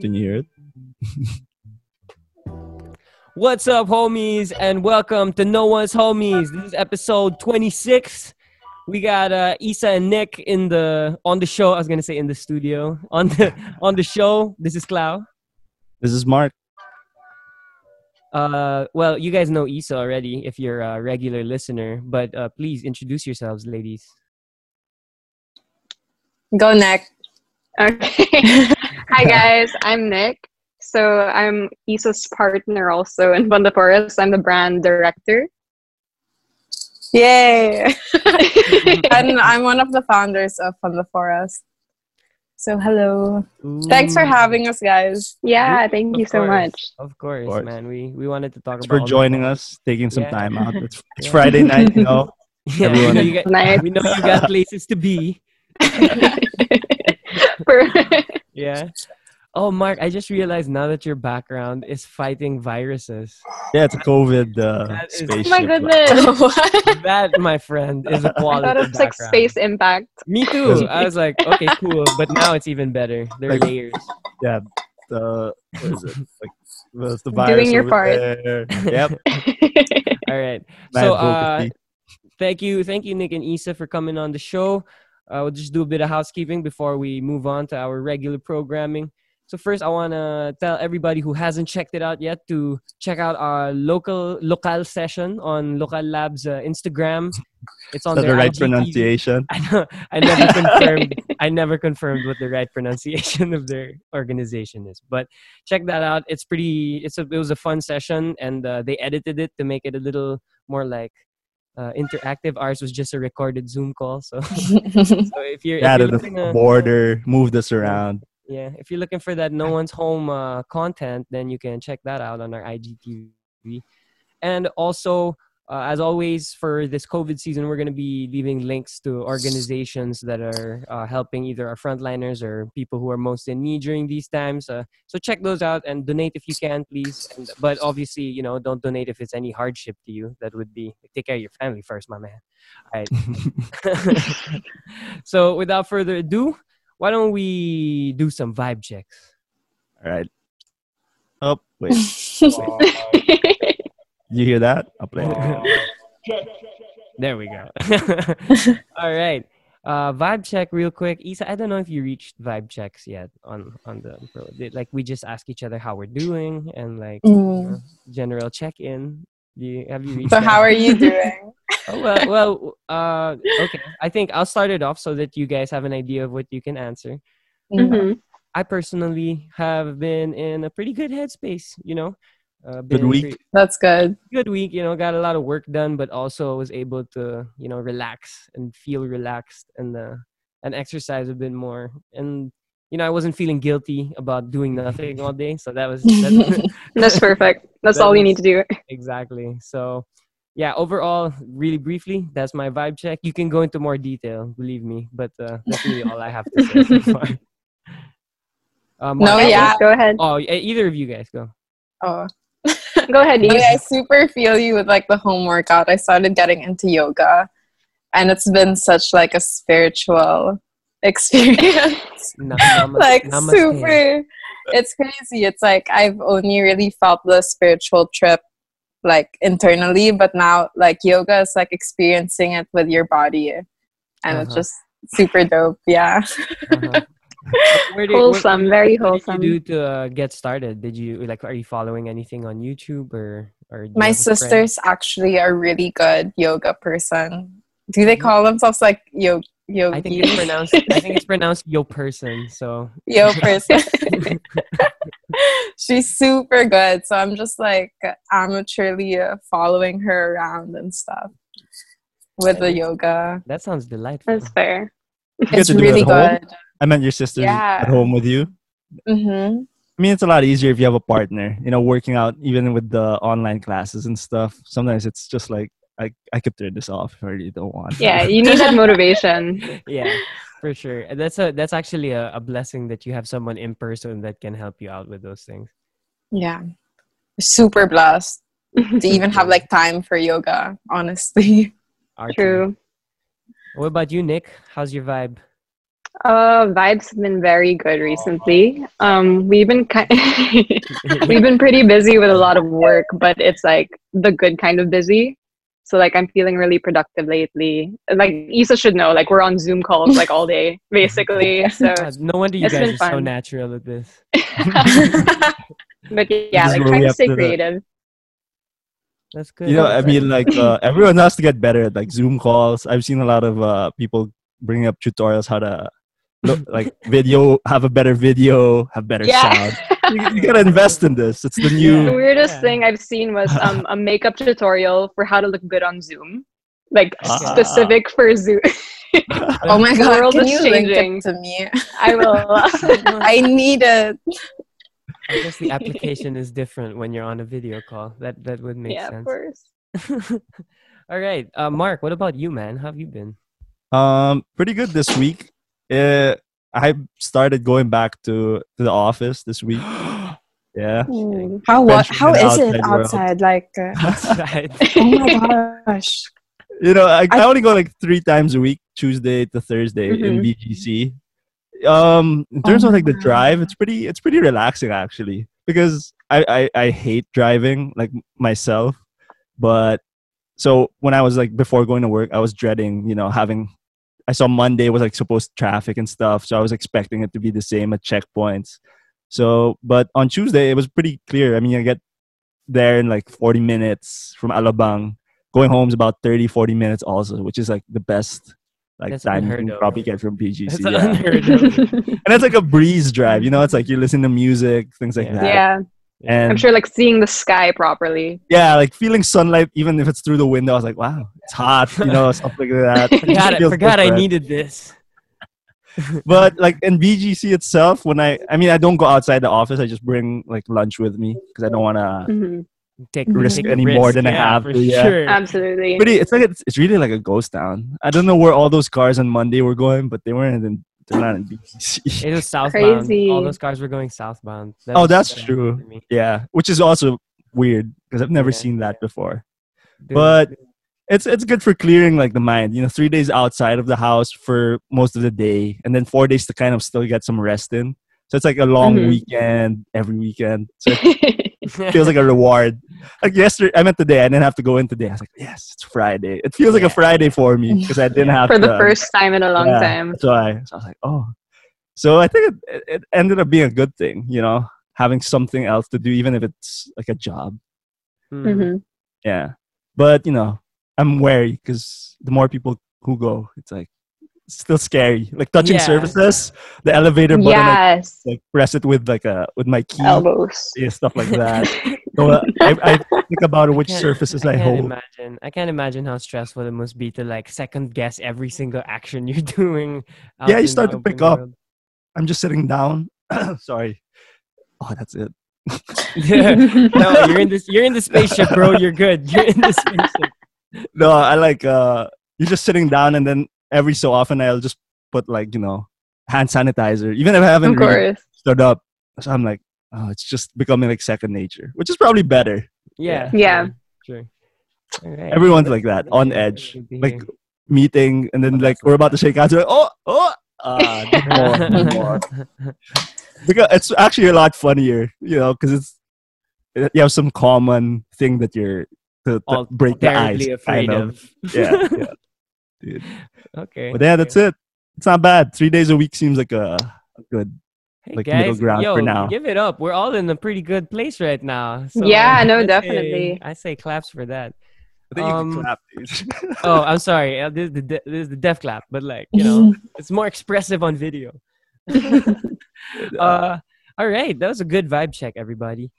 Can you hear it? What's up, homies, and welcome to No One's Homies. This is episode 26. We got uh, Isa and Nick in the on the show. I was gonna say in the studio on the on the show. This is Clau. This is Mark. Uh, well, you guys know Isa already if you're a regular listener, but uh, please introduce yourselves, ladies. Go Nick. Okay. Hi guys, I'm Nick. So I'm Isa's partner also in Fund the Forest. I'm the brand director. Yay! and I'm one of the founders of Fund the Forest. So hello. Thanks for having us, guys. Yeah, thank of you so course, much. Of course, course. man. We we wanted to talk Thanks about for all the joining us, taking some Yeah. time out. It's, it's Yeah. Friday night, you know. Yeah, we know, you got, Nice. we know you got places to be. For- Yeah. Oh, Mark, I just realized now that your background is fighting viruses. Yeah, it's a COVID uh, That is- Oh spaceship. oh my goodness. That, my friend, is a I quality thought it's like space impact. Me too. I was like, okay, cool. But now it's even better. There are Like- layers. Yeah, the what is it? Like, what's the Doing your part. there? Yep. All right. So, uh, thank you, thank you, Nick and Isa, for coming on the show. Uh, we'll just do a bit of housekeeping before we move on to our regular programming. So first, I want to tell everybody who hasn't checked it out yet to check out our local local session on Local Labs uh, Instagram. It's on the right IGTV. pronunciation? I know. I never confirmed. I never confirmed what the right pronunciation of their organization is. But check that out. It's pretty. It's a. It was a fun session, and uh, they edited it to make it a little more like uh, interactive. Ours was just a recorded Zoom call. So, so if you're, if Yeah, you're the looking, uh, border, move this around. yeah, if you're looking for that no one's home uh, content, then you can check that out on our IGTV. And also, uh, as always, for this COVID season, we're going to be leaving links to organizations that are uh, helping either our frontliners or people who are most in need during these times. Uh, so check those out and donate if you can, please. And, but obviously, you know, don't donate if it's any hardship to you. That would be take care of your family first, my man. All right. so without further ado, why don't we do some vibe checks? All right. Oh, wait. You hear that? I'll play it. there we go. All right. Uh, vibe check real quick. Isa, I don't know if you reached vibe checks yet on on the pro. Like we just ask each other how we're doing and like you Mm. know, general check in. Do you have you reached? So that? how are you doing? Oh, well, well, uh, okay. I think I'll start it off so that you guys have an idea of what you can answer. Mhm. I personally have been in a pretty good headspace. You know, uh, Good week. pretty- That's good. good week. You know, got a lot of work done, but also was able to you know relax and feel relaxed and uh, and exercise a bit more. And you know, I wasn't feeling guilty about doing nothing all day, so that was that, That's perfect. That's That all you need to do. exactly. So yeah, overall, really briefly, that's my vibe check. You can go into more detail, believe me, but uh, that's really all I have to say so far. Um, No, yeah. Go ahead. Oh, either of you guys go. Oh. Go ahead, Okay, I super feel you with like the home workout. I started getting into yoga and it's been such like a spiritual experience. Na- like namaste. super it's crazy. It's like I've only really felt the spiritual trip like internally, but now like yoga is like experiencing it with your body. And it's Uh-huh. just super dope. Yeah. Uh-huh. Where did- what- Wholesome, very What wholesome. did you do to uh, get started? Did you like? Are you following anything on YouTube or or? you My have friend? sisters actually are really good yoga person. Do they call themselves like yo I think it's pronounced. I think it's pronounced yo person. So Yo person. She's super good. So I'm just like amateurly uh, following her around and stuff with the yoga. that sounds delightful. That's fair. It's to do it really at home? good. I meant your sister Yeah. at home with you. hmm I mean, it's a lot easier if you have a partner. You know, working out even with the online classes and stuff. Sometimes it's just like I, I could turn this off if I really don't want. Yeah, you need that motivation. yeah, for sure. And That's a that's actually a, a blessing that you have someone in person that can help you out with those things. Yeah. Super blessed to even have like time for yoga, honestly. Archie. True. What about you, Nick? How's your vibe? Uh, vibes have been very good recently. Um, we've been kind we've been pretty busy with a lot of work, but it's like the good kind of busy. So like I'm feeling really productive lately. Like Isa should know, like we're on Zoom calls like all day, basically. So God, no wonder you guys been are so natural at this. but yeah, This like where trying to stay to- creative. That's good. You know, I mean, like uh, everyone has to get better at like Zoom calls. I've seen a lot of uh, people bringing up tutorials how to look like video, have a better video, have better Yeah. sound. You, you gotta invest in this. It's the The new. weirdest Yeah. thing I've seen was um, a makeup tutorial for how to look good on Zoom, like Ah. specific for Zoom. oh my The god, world can is you link changing. it to me? I will. I need it. I guess the application is different when you're on a video call. That that would make yeah, of sense. course. All right, uh, Mark. What about you, man? How have you been? Um, pretty good this week. Uh, I started going back to to the office this week. Yeah. How what? Venturing How in the is it outside world. Like, uh, Outside. oh my gosh. You know, I, I I- only go like three times a week, Tuesday to Thursday in Mhm. BGC. Um, in terms Oh of like the my drive, it's pretty it's pretty relaxing actually because I, I I hate driving like myself, but so when I was like before going to work, I was dreading you know having. I saw Monday was like supposed traffic and stuff, so I was expecting it to be the same at checkpoints. So, but on Tuesday it was pretty clear. I mean, I get there in like 40 minutes from Alabang going home is about 30 40 minutes also which is like the best like That's time you unheard can of. probably get from BGC That's yeah. and it's like a breeze drive you know it's like you listen to music things like Yeah. that yeah, and I'm sure like seeing the sky properly. yeah like feeling sunlight even if it's through the window i was like wow it's hot you know something like that It Forgot, just I feels forgot I needed this. but like in bgc itself when i i mean i don't go outside the office i just bring like lunch with me because i don't want to Mhm. Take Risk take a any more than I have for to, yeah. Sure. Absolutely. pretty it's like it's, it's really like a ghost town i don't know where all those cars on monday were going but they weren't in they're not in bgc It was southbound. Crazy. All those cars were going southbound. That Oh, that's true. yeah which is also weird because i've never Yeah. seen that before Dude, But- it's it's good for clearing like the mind you know three days outside of the house for most of the day and then four days to kind of still get some rest in so it's like a long Mhm. weekend every weekend so it feels like a reward like yesterday i meant today i didn't have to go in today i was like yes it's friday it feels like a friday for me because i didn't have For the to, first time in a long Yeah, time. That's why. So I was like, oh. So I think it, it ended up being a good thing, you know, having something else to do, even if it's like a job. Mm. Mhm. Yeah. But, you know, I'm wary because the more people who go, it's like, it's still scary. Like touching Yeah. surfaces, the elevator button, I Yes. like press it with like a with my key, Elbows. yeah, stuff like that. so uh, I, I think about which can't- surfaces I, can't hold. imagine. I can't imagine how stressful it must be to like second guess every single action you're doing. Yeah, you start to pick open up. world. I'm just sitting down. Sorry. Oh, that's it. no, you're in this. You're in the spaceship, bro. You're good. You're in the spaceship. no, I like uh you're just sitting down and then every so often I'll just put like, you know, hand sanitizer. Even if I haven't of really stood up. So I'm like, oh, it's just becoming like second nature. Which is probably better. Yeah. Yeah. Sure. sure. All right. Everyone's like that, on edge. Like meeting and then like we're about to shake hands, we're like, oh, oh uh, more, more. Because it's actually a lot funnier, you know, because it's you have some common thing that you're to, to break the ice. terribly afraid kind of. of. Yeah, yeah. Dude. okay. But yeah, that's it. It's not bad. Three days a week seems like a, a good. Hey like, guys, middle ground yo, for now. give it up. We're all in a pretty good place right now. So Yeah, no, I say- definitely. I say claps for that. I think Um, you can clap, dude. Oh, I'm sorry. Uh, This is the de- this is the deaf clap, but like you know, it's more expressive on video. uh, all right, that was a good vibe check, everybody.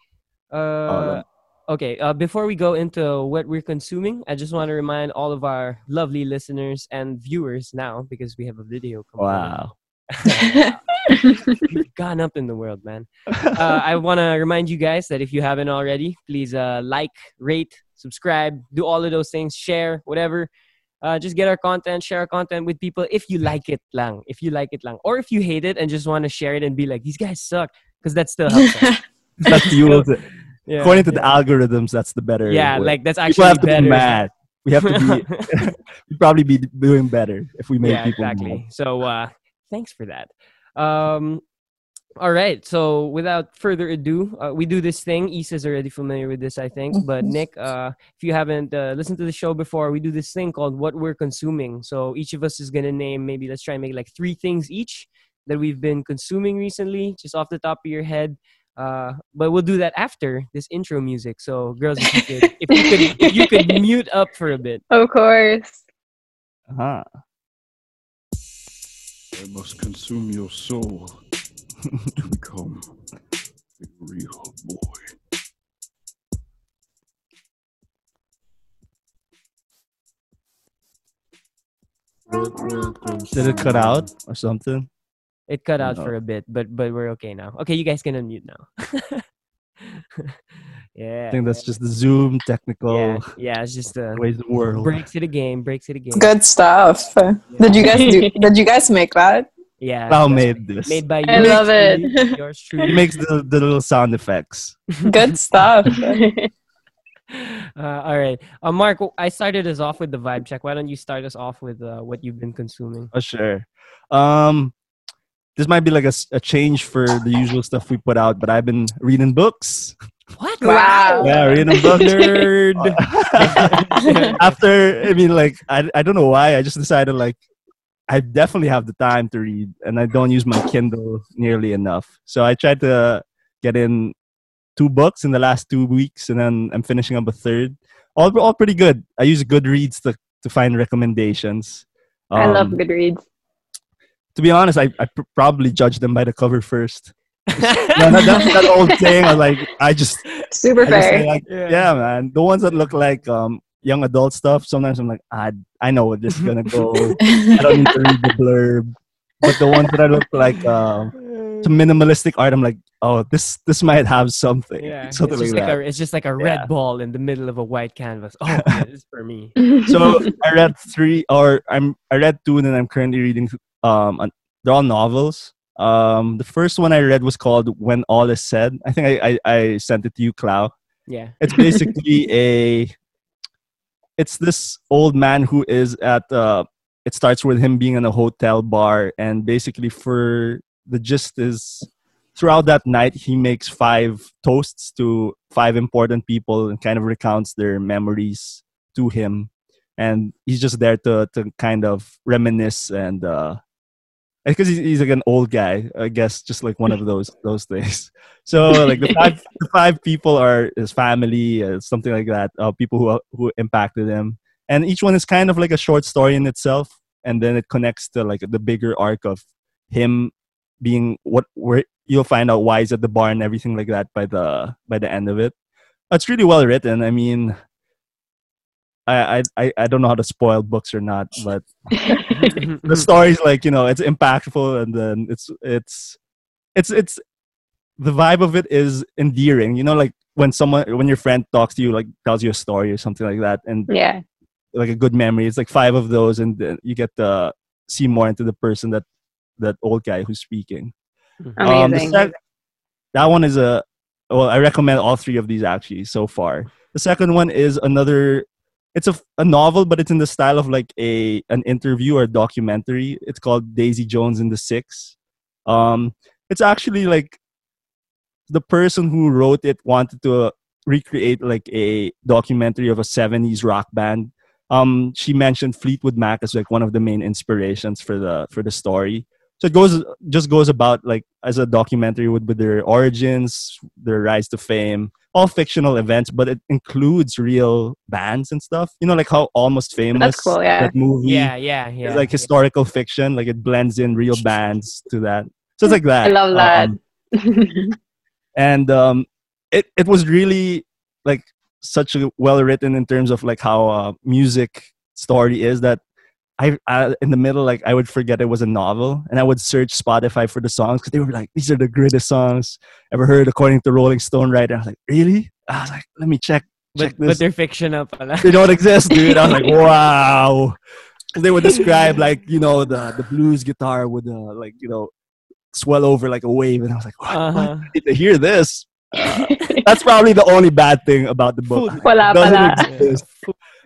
Uh, okay. Uh, before we go into what we're consuming, I just want to remind all of our lovely listeners and viewers now because we have a video. component. wow. We've gone up in the world, man. uh, I want to remind you guys that if you haven't already, please uh, like, rate, subscribe, do all of those things, share, whatever. Uh, just get our content, share our content with people if you like it lang. If you like it lang. Or if you hate it and just want to share it and be like, these guys suck. Because that still helps us. that fuels it. Yeah, According to yeah. the algorithms, that's the better. Yeah, way. like that's people actually have to better. be mad. We have to be. we'd probably be doing better if we made yeah, people exactly. mad. So uh, thanks for that. Um, all right. So without further ado, uh, we do this thing. Isa's already familiar with this, I think. But Mhm. Nick, uh, if you haven't uh, listened to the show before, we do this thing called "What We're Consuming." So each of us is gonna name maybe let's try and make like three things each that we've been consuming recently, just off the top of your head. Uh, but we'll do that after this intro music. So, girls, if you could, if you could, if you could mute up for a bit. Of course. Uh-huh. I must consume your soul to become a real boy. Did it cut out or something? It cut out No. for a bit, but but we're okay now. Okay, you guys can unmute now. yeah. I think that's just the Zoom technical yeah, yeah. It's just uh, ways the world. breaks to the game, breaks to the game. Good stuff. Did you guys do? Did you guys make that? Yeah. Val made this. Made by I yours love it. truly, Yours He truly. makes the, the little sound effects. Good stuff. Uh, all right, uh, Mark. I started us off with the vibe check. Why don't you start us off with uh, what you've been consuming? Oh, sure. Um, this might be like a, a change for the usual stuff we put out, but I've been reading books. What? Wow. Yeah, reading books. Nerd. After, I mean, like, I, I don't know why. I just decided, like, I definitely have the time to read, and I don't use my Kindle nearly enough. So I tried to get in two books in the last two weeks, and then I'm finishing up a third. All, all pretty good. I use Goodreads to, to find recommendations. I love Um, Goodreads. To be honest, I, I pr- probably judge them by the cover first. No, that, that's that old saying. I like, I just, Super I just say fair. like, Yeah. yeah. man. The ones that look like um, young adult stuff. Sometimes I'm like, I, I know where this is gonna go. I don't need to read the blurb. But the ones that I look like um, some minimalistic art, I'm like, oh, this this might have something. Yeah, it's just like like, a it's just like a red Yeah. ball in the middle of a white canvas. Oh, yeah, this is for me. so I read three, or I'm I read two, and then I'm currently reading. Um, they're all novels. Um, the first one I read was called "When All Is Said." I think I I, I sent it to you, Clau. Yeah. It's basically a. It's this old man who is at. Uh, it starts with him being in a hotel bar, and basically for the gist is, throughout that night he makes five toasts to five important people and kind of recounts their memories to him and he's just there to to kind of reminisce and uh because he's, he's like an old guy i guess just like one of those those things so like the five the five people are his family uh, something like that uh, people who who impacted him. And each one is kind of like a short story in itself and then it connects to like the bigger arc of him being what where you'll find out why he's at the bar and everything like that by the by the end of it. It's really well written. I mean I, I I I don't know how to spoil books or not, but the story's like you know it's impactful and then it's it's it's it's the vibe of it is endearing. You know, like when someone when your friend talks to you, like tells you a story or something like that, and yeah. like a good memory. It's like five of those, and then you get to see more into the person that that old guy who's speaking. Um, the Amazing. sec- that one is a well. I recommend all three of these actually so far. The second one is another. It's a, a novel, but it's in the style of like a an interview or a documentary. It's called Daisy Jones and the Six. Um, it's actually like the person who wrote it wanted to uh, recreate like a documentary of a 70s rock band um she mentioned fleetwood mac as like one of the main inspirations for the for the story so it goes just goes about like as a documentary with, with their origins their rise to fame all fictional events but it includes real bands and stuff you know like how almost famous cool, yeah. that movie Yeah, yeah, yeah. is like historical fiction like it blends in real bands to that so it's like that I love that. Um, and um, it it was really like such a well written in terms of like how uh, music story is that I, I in the middle like I would forget it was a novel and I would search Spotify for the songs because they were like these are the greatest songs ever heard according to Rolling Stone right and I was like really I was like let me check but, check but this they're fiction up. pala. they don't exist dude I was like wow 'Cause they would describe like you know the the blues guitar would uh, like you know swell over like a wave and I was like what, what? Uh-huh. I need to hear this Uh, that's probably the only bad thing about the book. Food. Wala Doesn't pala. exist.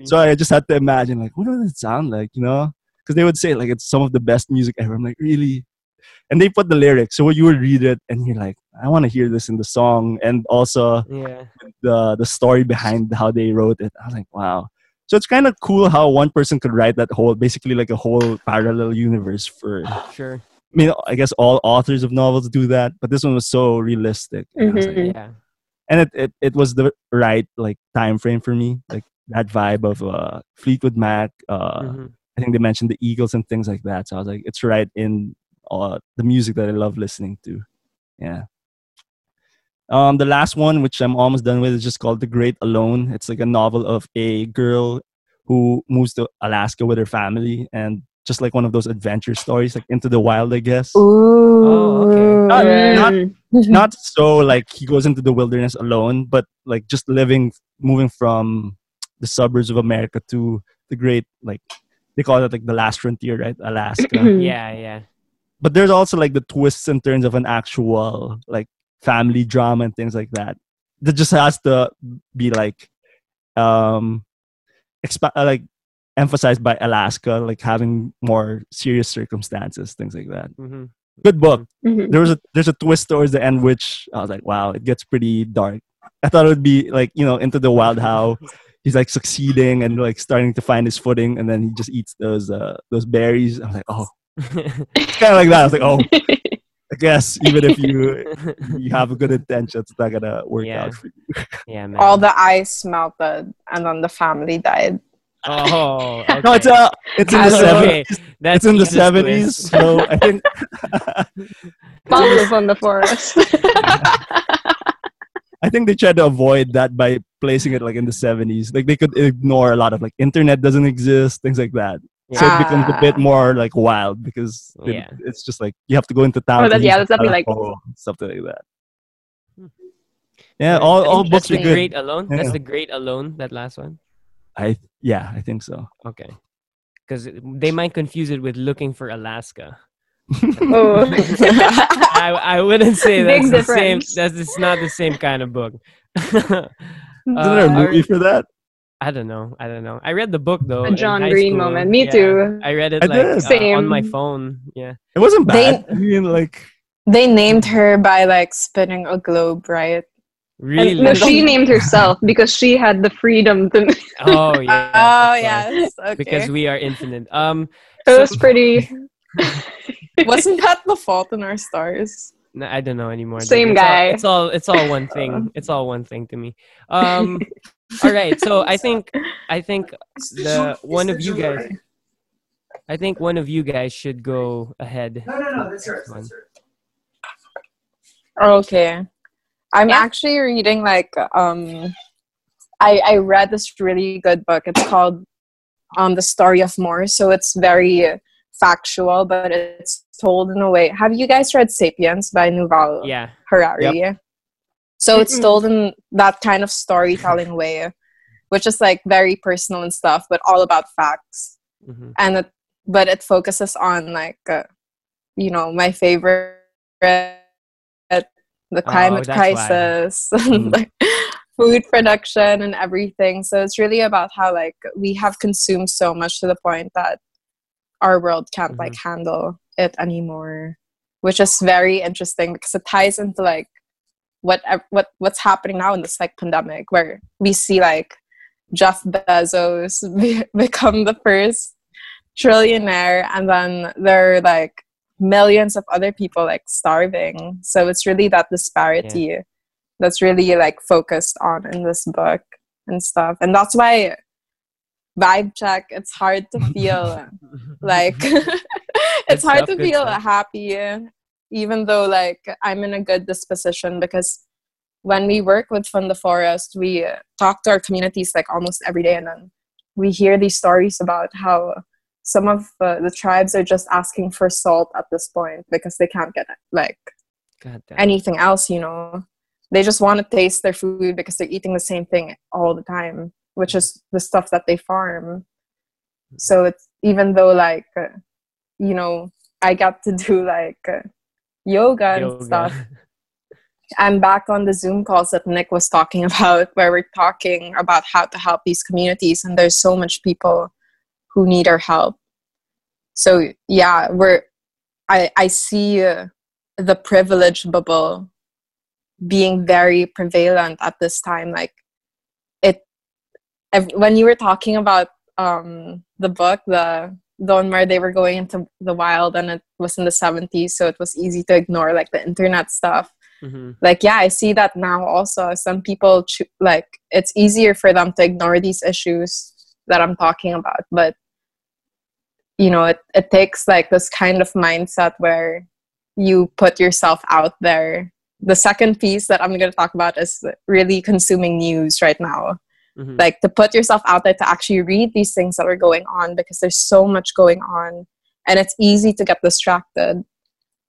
So I just had to imagine, like, what does it sound like, you know? Because they would say, like, it's some of the best music ever. I'm like, really? and they put the lyrics. So you would read it, and you're like, I want to hear this in the song, and also Yeah. the the story behind how they wrote it. I was like, wow. So it's kind of cool how one person could write that whole, basically like a whole parallel universe for. Sure. I mean, I guess all authors of novels do that, but this one was so realistic. And I was like, Mhm. Yeah. and it, it, it was the right like time frame for me like that vibe of uh fleetwood mac uh Mhm. i think they mentioned the eagles and things like that so i was like it's right in uh the music that i love listening to yeah um the last one which i'm almost done with is just called the great alone it's like a novel of a girl who moves to alaska with her family and just like one of those adventure stories like into the wild i guess Ooh. okay. Not- not- not so like he goes into the wilderness alone, but like just living, moving from the suburbs of America to the great, like they call it like the last frontier, right? Alaska. Yeah. Yeah. but there's also like the twists and turns of an actual like family drama and things like that. That just has to be like, um, expa- uh, like emphasized by Alaska, like having more serious circumstances, things like that. hmm Good book Mhm. there was a there's a twist towards the end which I was like, wow, it gets pretty dark. I thought it would be like you know into the wild how he's like succeeding and like starting to find his footing, and then he just eats those uh those berries. I'm like, oh, it's kind of like that. I was like, oh, I guess even if you you have a good intention, it's not gonna work Yeah. out for you. yeah, man. All the ice melted, and then the family died. oh, okay. No, it's a it's in the Okay. seventies. That's It's in the seventies, twist. so I think Pablo from the forest. I think they tried to avoid that by placing it like in the seventies. Like they could ignore a lot of like internet doesn't exist, things like that. So it becomes a bit Ah. more like wild because it- Yeah. it's just like you have to go into town. Oh, to that- use yeah, that's definitely like- something like that. Hmm. Yeah, all, all That's books the are good. great alone. That's the great alone. That last one. I yeah, I think so. Okay. Because they might confuse it with looking for Alaska. Oh. I, I wouldn't say Big that's the same. That's it's not the same kind of book. Isn't there a Uh, movie for that? I don't know. I don't know. I read the book though. A John Green school. moment. Me Yeah. too. I read it I like did. uh, on my phone. Yeah. It wasn't They- bad. I mean, like they named her by like spinning a globe, right? Really? And, no, she named herself because she had the freedom to. oh yeah. oh of course. yes. Okay. Because we are infinite. Um. It was pretty. Wasn't that the Fault in Our Stars? No, I don't know anymore. Same It's all- guy. it's all it's all one thing. It's all one thing to me. Um all right. So I think I think the one of you guys I think one of you guys should go ahead. No, no, no, that's hers. Okay. I'm Yeah. actually reading like um I I read this really good book. It's called um The Story of More. So it's very factual, but it's told in a way. Have you guys read Sapiens by Yuval Yeah. Harari? So it's told in that kind of storytelling way, which is like very personal and stuff, but all about facts hmm and it, but it focuses on like uh, you know my favorite the climate Oh, that's why. crisis Mm. like food production and everything so it's really about how like we have consumed so much to the point that our world can't like Mm-hmm. handle it anymore which is very interesting because it ties into like what what what's happening now in this like pandemic where we see like Jeff Bezos be- become the first trillionaire and then there are like millions of other people like starving. So it's really that disparity that's really like focused on in this book and stuff. And that's why vibe check it's hard to feel like it's hard stuff, to feel stuff. happy even though like i'm in a good disposition because when we work with fund the forest we talk to our communities like almost every day and then we hear these stories about how some of uh, the tribes are just asking for salt at this point because they can't get like anything else you know? They just want to taste their food because they're eating the same thing all the time which is the stuff that they farm. So it's even though like you know i got to do like uh, yoga and Yoga. stuff i'm back on the zoom calls that nick was talking about where we're talking about how to help these communities and there's so much people who need our help so yeah we're I I see uh, the privilege bubble being very prevalent at this time. Like it, when you were talking about um, the book, the the one where they were going into the wild, and it was in the seventies, so it was easy to ignore like the internet stuff. hmm Like yeah, I see that now also. Some people cho- like it's easier for them to ignore these issues that I'm talking about, but you know, it, it takes like this kind of mindset where you put yourself out there. The second piece that I'm going to talk about is really consuming news right now. Hmm Like to put yourself out there to actually read these things that are going on because there's so much going on and it's easy to get distracted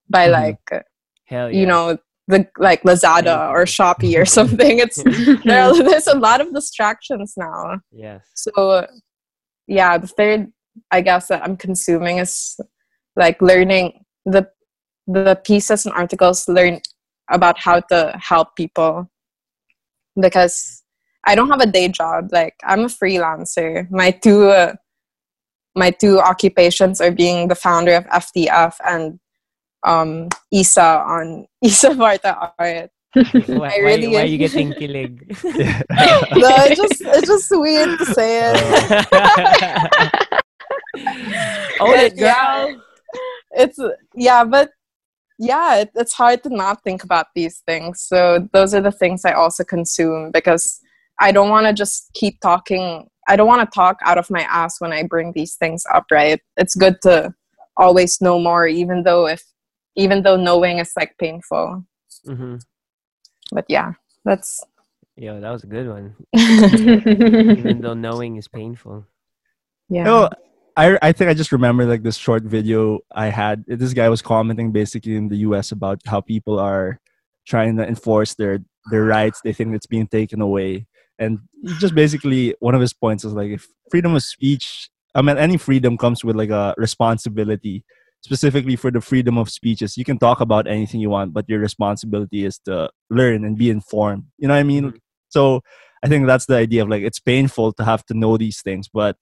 by Mhm. like Hell yeah. you know the like Lazada or Shopee or something. It's there are, there's a lot of distractions now. yes. So yeah, the third I guess that I'm consuming is like learning the the pieces and articles learn about how to help people because I don't have a day job. Like I'm a freelancer. My two uh, my two occupations are being the founder of FTF and um, Isa on Isa Varta Art. Why, I really why, why am. you getting kilig? No, it's just it's just weird to say it. Own it, girl. Yeah. it's yeah but yeah it, it's hard to not think about these things so those are the things i also consume because i don't want to just keep talking i don't want to talk out of my ass when i bring these things up right it's good to always know more even though if even though knowing is like painful Mm-hmm. but yeah that's Yo, that was a good one. Even though knowing is painful. yeah No, I I think I just remember like this short video I had. This guy was commenting basically in the U.S. about how people are trying to enforce their their rights. They think it's being taken away, and just basically one of his points is like if freedom of speech. I mean, any freedom comes with like a responsibility. Specifically for the freedom of speeches, you can talk about anything you want, but your responsibility is to learn and be informed. You know what I mean? Mm-hmm. So I think that's the idea of like it's painful to have to know these things, but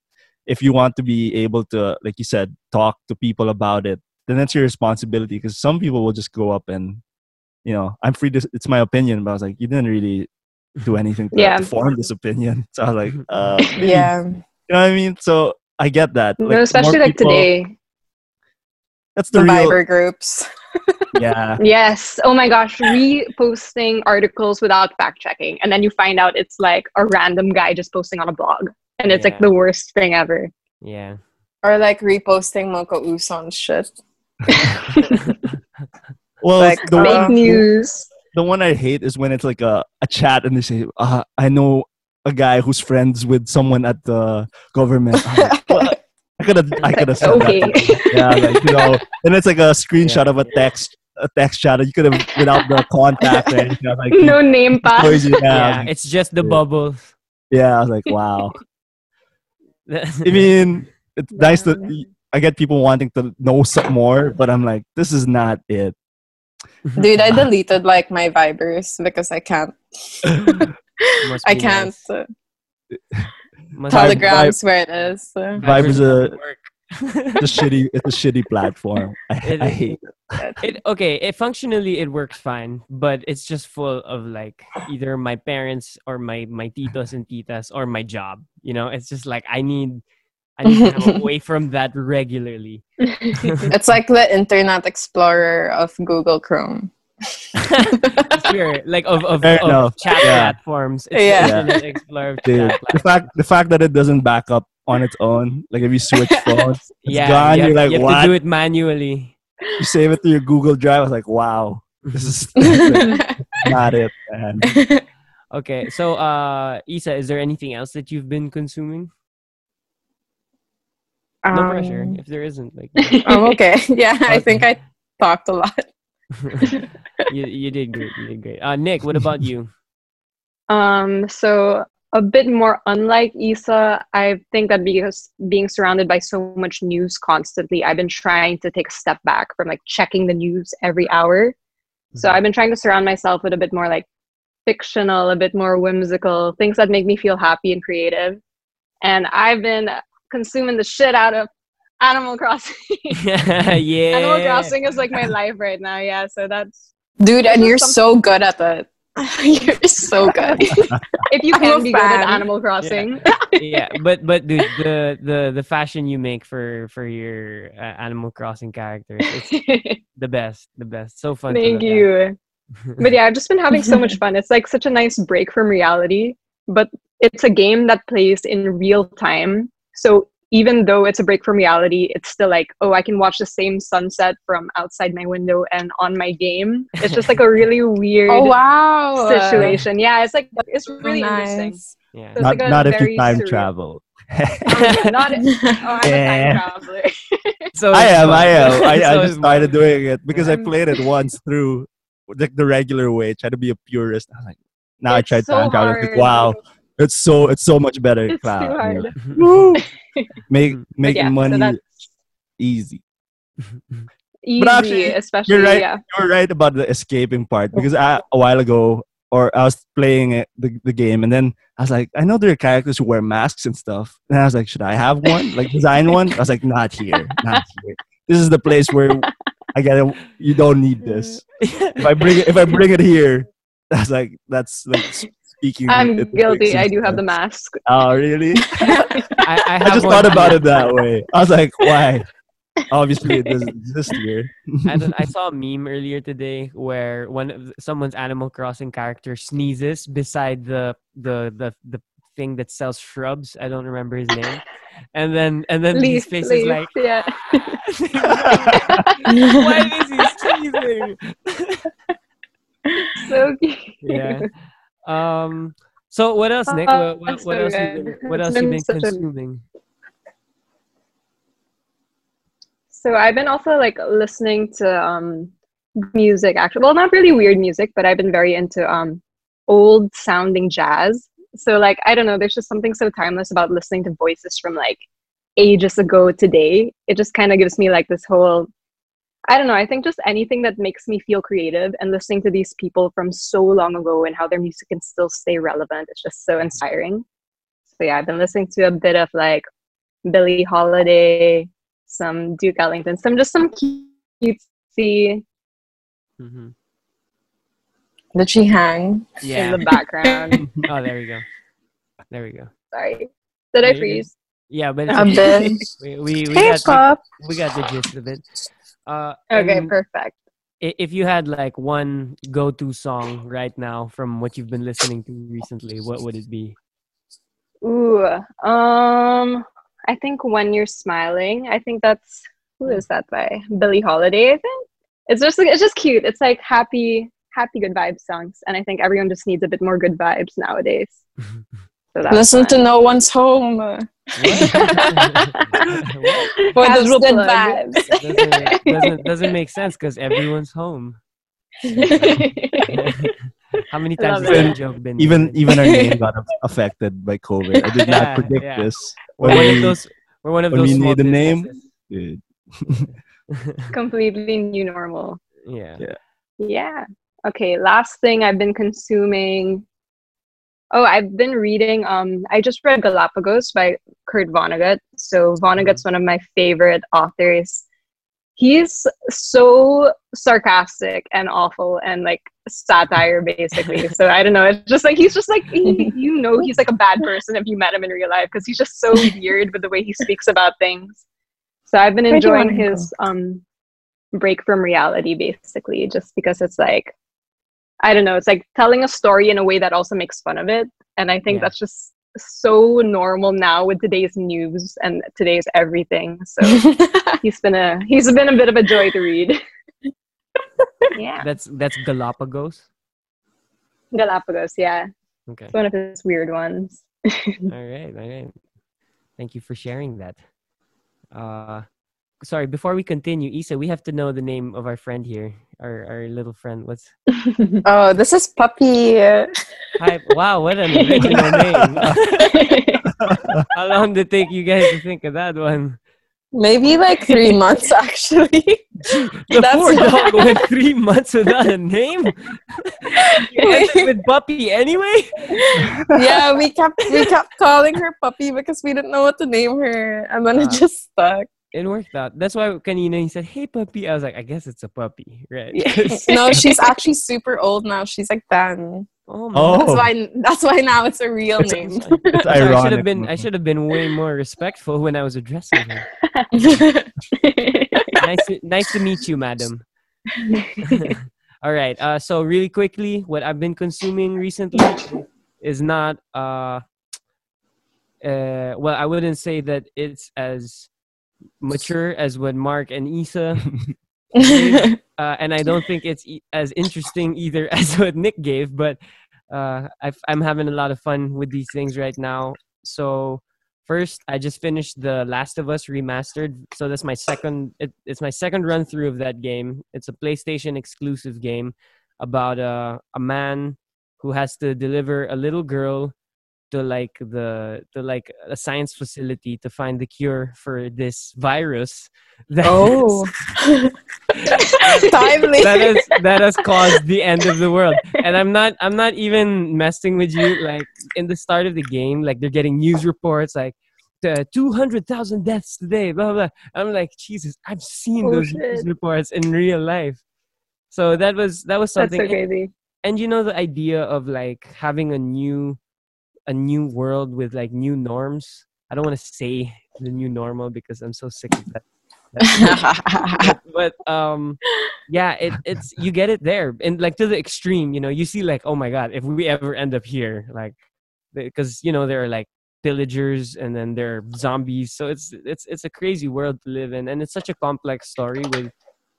if you want to be able to, like you said, talk to people about it, then that's your responsibility. Because some people will just go up and, you know, I'm free to. It's my opinion, but I was like, you didn't really do anything to, Yeah. to form this opinion. So I was like, uh, yeah you know what I mean? So I get that. no, Like, more especially like people- today. That's the Survivor real. Groups Yeah. Yes. Oh my gosh, reposting articles without fact checking, and then you find out it's like a random guy just posting on a blog, and it's like the worst thing ever. Yeah. or like reposting Mocha Uson shit Well, Like, the Fake one news. The one I hate is when it's like a, a chat and they say, uh, I know a guy who's friends with someone at the government. I'm like, I could have I could have said Okay. that. Yeah, like you know, and it's like a screenshot of a text a text chat. You could have without the contact or anything. I was like, no name pass. Yeah, Yeah, like, it's just the Yeah. bubbles. yeah, I was like, wow. I mean, it's nice to. I get people wanting to know some more, but I'm like, this is not it. dude i deleted like my vibers because i can't i can't nice. uh, Must Vibe- telegrams where it is uh, Vibe is a work. it's a shitty it's a shitty platform. I, It I is. hate. it okay it functionally it works fine but it's just full of like either my parents or my my titos and titas or my job you know it's just like i need i need to come away from that regularly it's like the internet explorer of google chrome sure like of of, of chat Yeah. platforms it's Yeah. the Internet explorer of Dude, chat the fact the fact that it doesn't back up on its own, like if you switch phones, it's yeah gone. you have, You're like, you have what? to do it manually You save it to your Google Drive. I was like, wow, this is not it, man. okay so uh isa is there anything else that you've been consuming no pressure Um, if there isn't like i'm okay. Yeah i think i talked a lot. You, you did great you did great. Uh nick what about you? Um, so a bit more unlike Isa, I think that because being surrounded by so much news constantly, I've been trying to take a step back from like checking the news every hour. So I've been trying to surround myself with a bit more like fictional, a bit more whimsical, things that make me feel happy and creative. And I've been consuming the shit out of Animal Crossing. yeah. Animal Crossing is like my life right now. Yeah, so that's Dude, and you're some- so good at it. you're so good. if you can a be good at. Animal Crossing. yeah, but but dude, the the the fashion you make for for your uh, Animal Crossing characters, it's the best, the best. So fun. Thank you. But yeah, I've just been having so much fun. It's like such a nice break from reality, but it's a game that plays in real time. So even though it's a break from reality, it's still like, oh, I can watch the same sunset from outside my window and on my game. It's just like a really oh, weird oh wow. situation. Yeah, it's like it's So really interesting. nice. Yeah. It's not like not if you time surreal- travel. Um, not oh, I'm Yeah. a time traveler. So I am. I am. I, I just it's started fun. doing it because I I'm- played it once through like the regular way, try to be a purist. I was like, now I It's tried so time travel. It's like, hard. wow, it's so it's so much better. It's Cloud, too you hard. know. Make But making yeah, so money that's- easy. Easy, actually, especially you're right. yeah. You were right about the escaping part because I, a while ago, or I was playing it, the, the game, and then I was like, I know there are characters who wear masks and stuff, and I was like, should I have one? Like design one? I was like, not here, not here. This is the place where I gotta. You don't need this. If I bring it, if I bring it here, that's like that's like speaking. I'm guilty. I do have the mask. Oh really? I, I, I just one thought about it that way. I was like, why? Obviously, it doesn't exist here. I, don't- I saw a meme earlier today where one of someone's Animal Crossing character sneezes beside the the the the thing that sells shrubs. I don't remember his name. And then and then his Leif, face is leaf, like, yeah. why is he sneezing? so cute. yeah. Um. So what else, Nick? Oh, What, what, that's what else? You good. been, what else you been a- consuming? So I've been also like listening to um music actually well not really weird music, but I've been very into um old sounding jazz. So like I don't know, there's just something so timeless about listening to voices from like ages ago today. It just kind of gives me like this whole I don't know, I think just anything that makes me feel creative and listening to these people from so long ago and how their music can still stay relevant, it's just so inspiring. So yeah, I've been listening to a bit of like Billie Holiday, some Duke Ellington, some just some cutesy Mm-hmm. Did she hang? Yeah. in the background. oh, there we go. There we go. Sorry. Did I freeze? Yeah, but it's A okay. bit. we we, we Hey, got Pop. we got the gist of it. Uh, Okay, perfect. if you had like one go-to song right now from what you've been listening to recently, what would it be? Ooh, um, I think when you're smiling, I think that's who is that by Billie Holiday. I think it's just it's just cute. It's like happy, happy, good vibes songs, and I think everyone just needs a bit more good vibes nowadays. So that's Listen to. No One's Home. For those Casual good plug. vibes. doesn't, doesn't doesn't make sense because everyone's home. How many times Love has that joke been? even made? even our name got affected by COVID. I did Yeah, not predict yeah. this. we're When one of those. We're one of when those. we small need a name. Dude, Completely new normal. Yeah. yeah. Yeah. Okay, last thing I've been consuming. Oh, I've been reading um I just read Galapagos by Kurt Vonnegut. So Vonnegut's one of my favorite authors. He's so sarcastic and awful and like satire basically. so I don't know. It's just like he's just like he, you know he's like a bad person if you met him in real life because he's just so weird with the way he speaks about things. So I've been Where do you enjoying his um break from reality basically just because it's like i don't know it's like telling a story in a way that also makes fun of it and i think Yeah. that's just so normal now with today's news and today's everything so he's been a he's been a bit of a joy to read yeah That's that's Galapagos. galapagos yeah Okay. it's one of his weird ones all right. All right. Thank you for sharing that. Uh, sorry. Before we continue, Isa, we have to know the name of our friend here, our our little friend. What's oh, this is Puppy. hi? Wow, what an original name. How long did it take you guys to think of that one? Maybe like three months actually. The That's poor dog went three months without a name. You ended with puppy anyway. yeah, we kept we kept calling her Puppy because we didn't know what to name her, and then Ah. it just stuck. It worked out. That's why kanina he said, "Hey puppy." I was like, I guess it's a puppy, right? no, she's actually super old now. She's like 10. oh, my Oh. That's why that's why now it's a real It's- name. It's ironic. I should have been I should have been way more respectful when I was addressing her. nice to, nice to meet you, madam. All right. Uh, so really quickly, what I've been consuming recently is not uh, uh, well, I wouldn't say that it's as mature as what Mark and Isa, uh, and I don't think it's e- as interesting either as what Nick gave. But uh, I've, I'm having a lot of fun with these things right now. So first, I just finished the Last of Us remastered. So that's my second. It, it's my second run through of that game. It's a PlayStation exclusive game about a a man who has to deliver a little girl to like the to like a science facility to find the cure for this virus that oh. Timely. that has that has caused the end of the world. And I'm not I'm not even messing with you. Like in the start of the game, like they're getting news reports like the 200,000 deaths today, blah, blah blah. I'm like, Jesus, I've seen Oh, those news reports in real life. So that was that was That's something. so crazy. and you know the idea of like having a new a new world with like new norms. I don't want to say the new normal because I'm so sick of that. but um yeah it, it's you get it there. And like to the extreme you know you see like oh my god if we ever end up here like because you know there are like pillagers and then there are zombies. So it's it's it's a crazy world to live in. And it's such a complex story with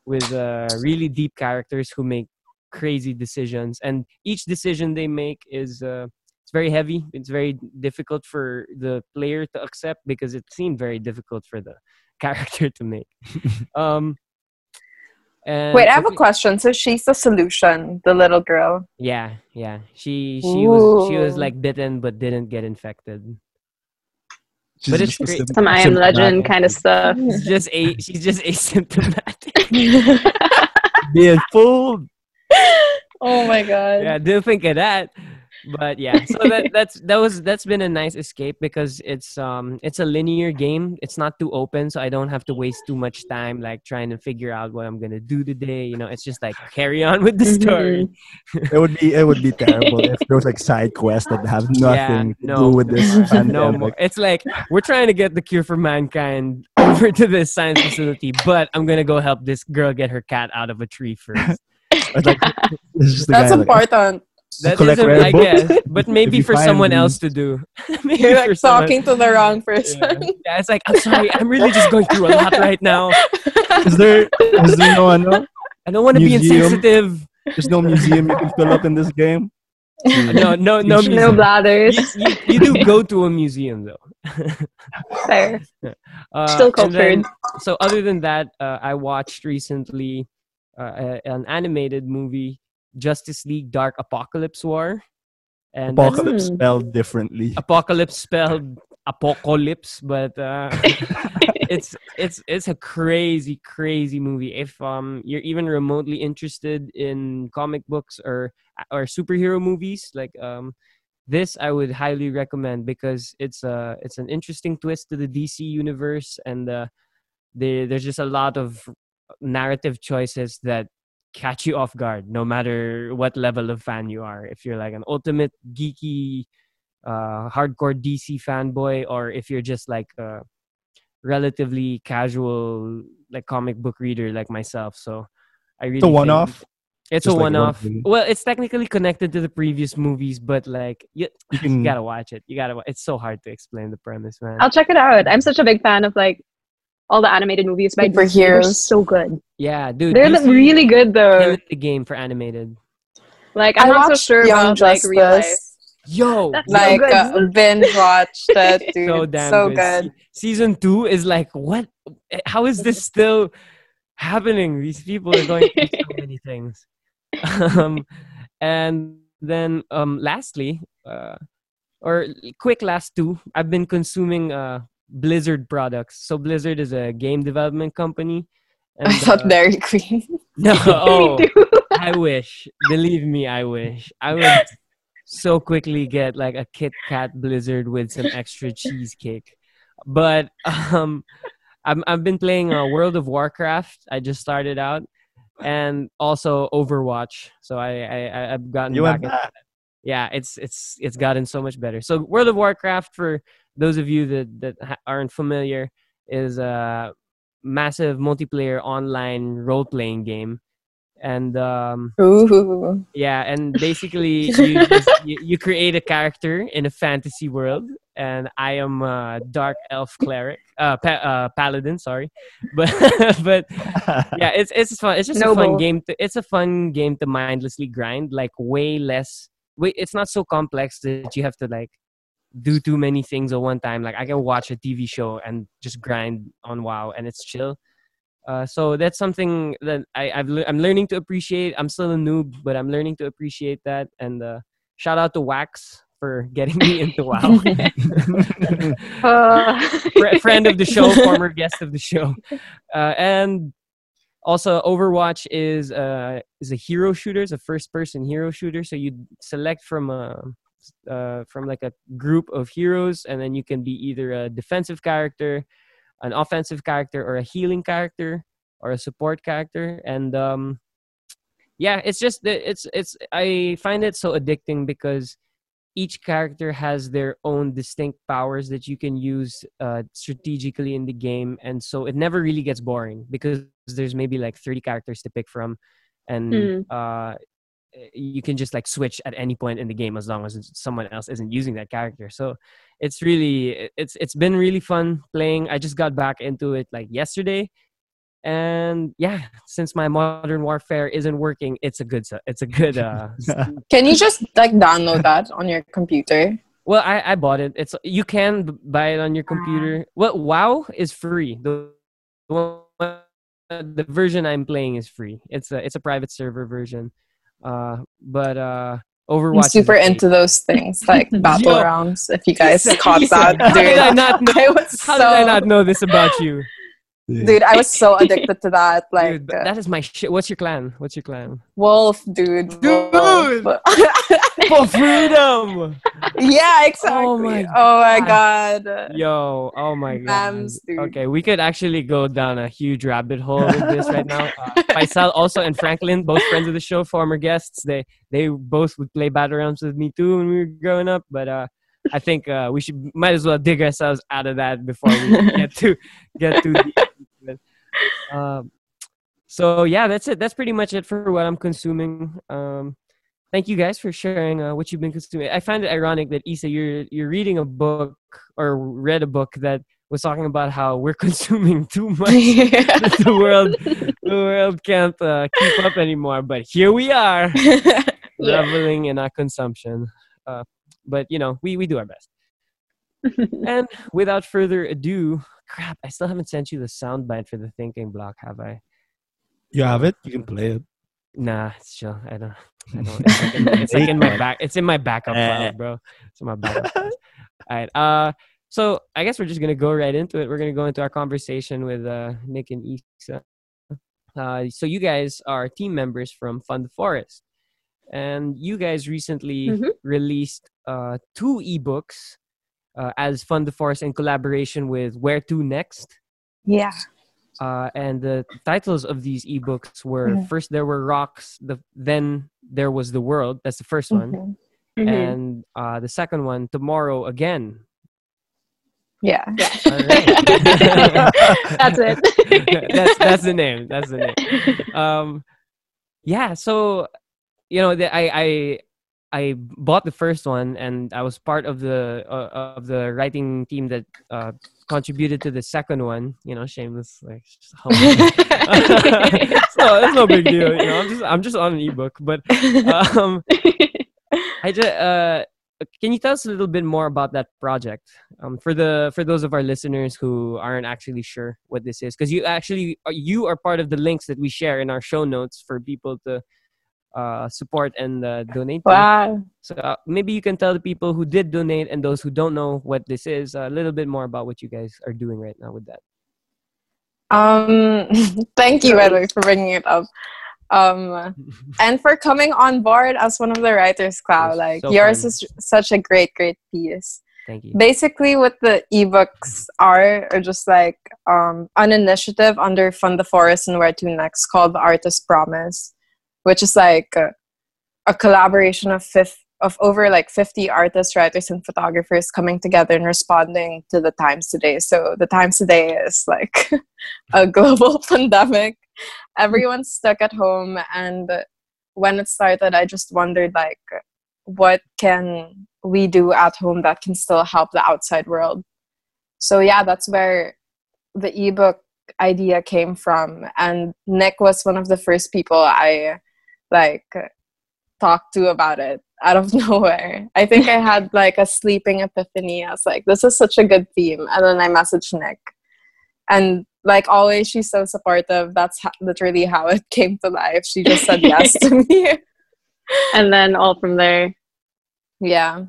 with uh, really deep characters who make crazy decisions. And each decision they make is uh, it's very heavy it's very difficult for the player to accept because it seemed very difficult for the character to make um and Wait, I have a question. So she's the solution, the little girl. yeah, yeah. She she was she was like bitten but didn't get infected. She's But it's great. Some I am legend kind of stuff. She's just a she's just asymptomatic. Being fooled. oh my god. yeah, didn't think of that. But yeah, so that that's that was that's been a nice escape because it's um it's a linear game. It's not too open, so I don't have to waste too much time like trying to figure out what I'm gonna do today. You know, it's just like carry on with the story. It would be it would be terrible if there was like side quests that have nothing to no do with this no more. It's like we're trying to get the cure for mankind over to this science facility, but I'm gonna go help this girl get her cat out of a tree first. It's like it's just That's guy, like, important. That collect is, rare I books. guess, but maybe for someone these- else to do. maybe You're for like someone- talking to the wrong person. Yeah. yeah, it's like I'm sorry, I'm really just going through a lot right now. Is there is there no ano? I don't want to be insensitive. There's no museum you can fill up in this game. No, no, no, No No museum. blathers. You, you, you do go to a museum though. Fair. Uh, Still and then- cultured. so other than that, uh, I watched recently uh, an animated movie, Justice League: Dark Apokolips War, and Apokolips Hmm. spelled differently. apocalypse spelled apocalypse, but uh, it's it's it's a crazy crazy movie. If um you're even remotely interested in comic books or or superhero movies, like um this I would highly recommend because it's uh it's an interesting twist to the DC universe and uh, there there's just a lot of narrative choices that catch you off guard no matter what level of fan you are if you're like an ultimate geeky uh hardcore DC fanboy or if you're just like a relatively casual like comic book reader like myself so I really It's a one-off. it's Just a like one one-off movie. well it's technically connected to the previous movies but like you, You you gotta watch it you gotta wa- it's so hard to explain the premise man I'll check it out. I'm such a big fan of like all the animated movies by DC. They're Superheroes. so good. yeah dude They're DC really good though. the game for animated Like I'm I not so sure Young about like real life. Yo That's so like good. uh, binge watched it, dude. so So, damn good. Season two is like what how is this still happening these people are going through so many things um and then um lastly uh or quick last two i've been consuming uh blizzard products so blizzard is a game development company and, I thought uh, Dairy Queen. no oh, I wish. Believe me, I wish. I would so quickly get like a Kit Kat Blizzard with some extra cheesecake. But um I'm, I've been playing uh, World of Warcraft. I just started out, and also Overwatch. So I, I I- I've gotten You back. went into yeah it's it's it's gotten so much better so world of warcraft for those of you that that aren't familiar is a massive multiplayer online role-playing game. And um Ooh. yeah and basically you, just, you you create a character in a fantasy world. And i am a dark elf cleric uh, pa- uh paladin sorry. But but yeah it's it's fun it's just a fun game to, it's a fun game to mindlessly grind like way less wait it's not so complex that you have to like do too many things at one time like i can watch a tv show and just grind on wow and it's chill uh, so that's something that I, I've le- I'm learning to appreciate. I'm still a noob, but I'm learning to appreciate that. And uh, shout out to Wax for getting me into WoW. Uh, friend of the show, former guest of the show, uh, and also Overwatch is uh, is a hero shooter. It's a first person hero shooter. So you select from a uh, from like a group of heroes, and then you can be either a defensive character, an offensive character, or a healing character, or a support character. And um, yeah, it's just it's it's I find it so addicting because each character has their own distinct powers that you can use uh, strategically in the game and so it never really gets boring because there's maybe like 30 characters to pick from and Mm. uh, you can just like switch at any point in the game as long as someone else isn't using that character so it's really it's it's been really fun playing i just got back into it like yesterday and yeah since my modern warfare isn't working it's a good it's a good uh Can you just like download that on your computer? Well, I, I bought it. It's you can buy it on your computer. Well, WoW is free. The the one- the version I'm playing is free. It's a it's a private server version. Uh, but uh, Overwatch. I'm super into those things like Battle Realms. If you guys caught that, How did dude, I not know? I was How so, did I not know this about you, dude, I was so addicted to that. Like dude? that is my shit. What's your clan? What's your clan? Wolf, dude. Dude! Wolf. For freedom. yeah, exactly. Oh my Oh my god. Yo, oh my god. Memes, dude. Okay, we could actually go down a huge rabbit hole with this right now. Uh, Faisal also and Franklin, both friends of the show, former guests. They they both would play Battle Realms with me too when we were growing up. But uh, I think uh, we should might as well dig ourselves out of that before we get to get too deep. Um, so yeah, that's it. That's pretty much it for what I'm consuming. Um, thank you guys for sharing uh, what you've been consuming. I find it ironic that Isa, you're you're reading a book or read a book that was talking about how we're consuming too much. that the world, the world can't uh, keep up anymore. But here we are, reveling in our consumption. Uh, but you know, we we do our best. and without further ado, crap, I still haven't sent you the soundbite for the thinking block, have I? You have it. You can play it. Nah, it's chill. I don't. I don't. It's like in, it's like in my back. It's in my backup file, bro. It's in my backup. files. All right. Uh, so I guess we're just gonna go right into it. We're gonna go into our conversation with uh, Nick and Isa. Uh, so you guys are team members from Fund the Forest, and you guys recently Mhm. released uh, two ebooks uh, as Fund the Forest in collaboration with Where to Next. yeah. Uh, and the titles of these ebooks were Mhm. first there were rocks the then there was the world that's the first one Mhm. Mhm. and uh, the second one tomorrow again Yeah. All right. That's it. that's that's the name that's the name um yeah so you know the, i i i bought the first one and i was part of the uh, of the writing team that uh contributed to the second one. You know shameless like it's, no, it's no big deal you know i'm just i'm just on an ebook but um I just uh, can you tell us a little bit more about that project? Um, for the for those of our listeners who aren't actually sure what this is because you actually uh, you are part of the links that we share in our show notes for people to uh, support and uh, donate. to. Wow. So uh, maybe you can tell the people who did donate and those who don't know what this is a little bit more about what you guys are doing right now with that. Um, thank you, by the way, for bringing it up. Um, and for coming on board as one of the writers, Cloud. Like so yours fun. is such a great, great piece. Thank you. basically what the ebooks are are just like um, an initiative under fund the forest and where to next called the artist promise which is like a, a collaboration of fifth of over like 50 artists writers and photographers coming together and responding to the times today. So the times today is like a global pandemic. Everyone's stuck at home. And when it started i just wondered like what can we do at home that can still help the outside world? So yeah that's where the ebook idea came from. And nick was one of the first people i like talked to about it out of nowhere i think i had like a sleeping epiphany i was like this is such a good theme and then i messaged nick and like always she's so supportive that's ho- literally how it came to life she just said yes to me and then all from there. yeah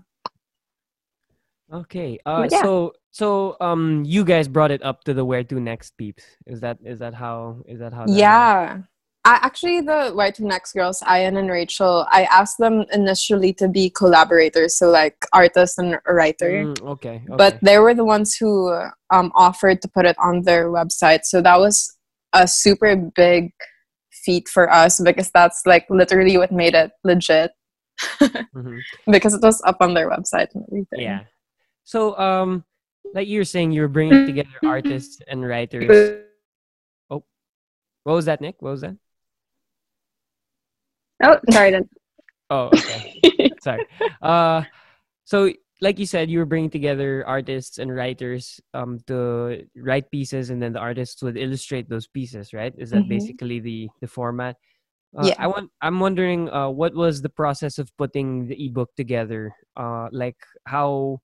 Okay. Uh, yeah. so so um, you guys brought it up to the where to next peeps. Is that is that how is that how? that Yeah. I, actually, the Where to Next girls, Ian and Rachel, I asked them initially to be collaborators, so like artist and writer. Mm, okay. okay. But they were the ones who um, offered to put it on their website. So that was a super big feat for us because that's like literally what made it legit Mhm. because it was up on their website and everything. Yeah. So um, like you were saying, you were bringing together artists and writers. Oh, what was that, Nick? What was that? Oh, sorry then. Oh, okay. Sorry. Uh, so like you said, you were bringing together artists and writers um to write pieces, and then the artists would illustrate those pieces, right? Is that Mhm. basically the the format? Uh, Yeah. I want. I'm wondering, uh, what was the process of putting the ebook together? Uh, like how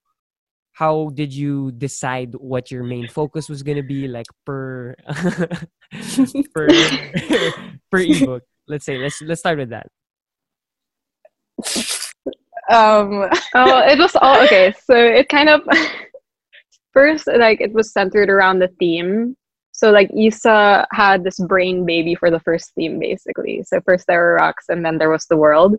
how did you decide what your main focus was gonna be, like per per per ebook? Let's say let's let's start with that. Um, oh, it was all okay. So it kind of first like it was centered around the theme. So like Isa had this brain baby for the first theme basically. So first there were rocks and then there was the world.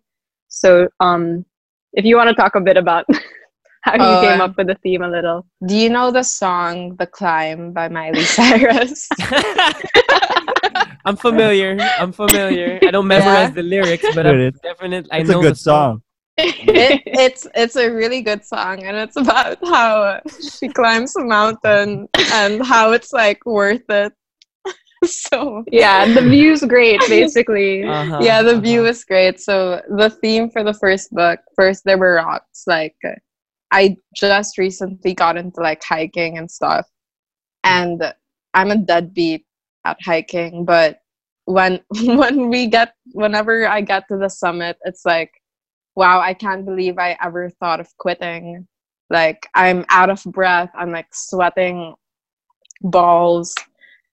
So um if you want to talk a bit about how you Oh, came uh, up with the theme a little. do you know the song "The Climb" by Miley Cyrus? I'm familiar. I'm familiar. I don't memorize Yeah. the lyrics, but Dude, I'm it- definitely. I It's know a good the song. song. it, it's it's a really good song and it's about how she climbs a mountain and how it's like worth it so yeah, the view's great basically. Uh-huh, yeah the view uh-huh. is great so the theme for the first book first there were rocks like i just recently got into like hiking and stuff. And i'm a deadbeat at hiking but when when we get whenever i get to the summit it's like wow i can't believe i ever thought of quitting. Like i'm out of breath. I'm like sweating balls.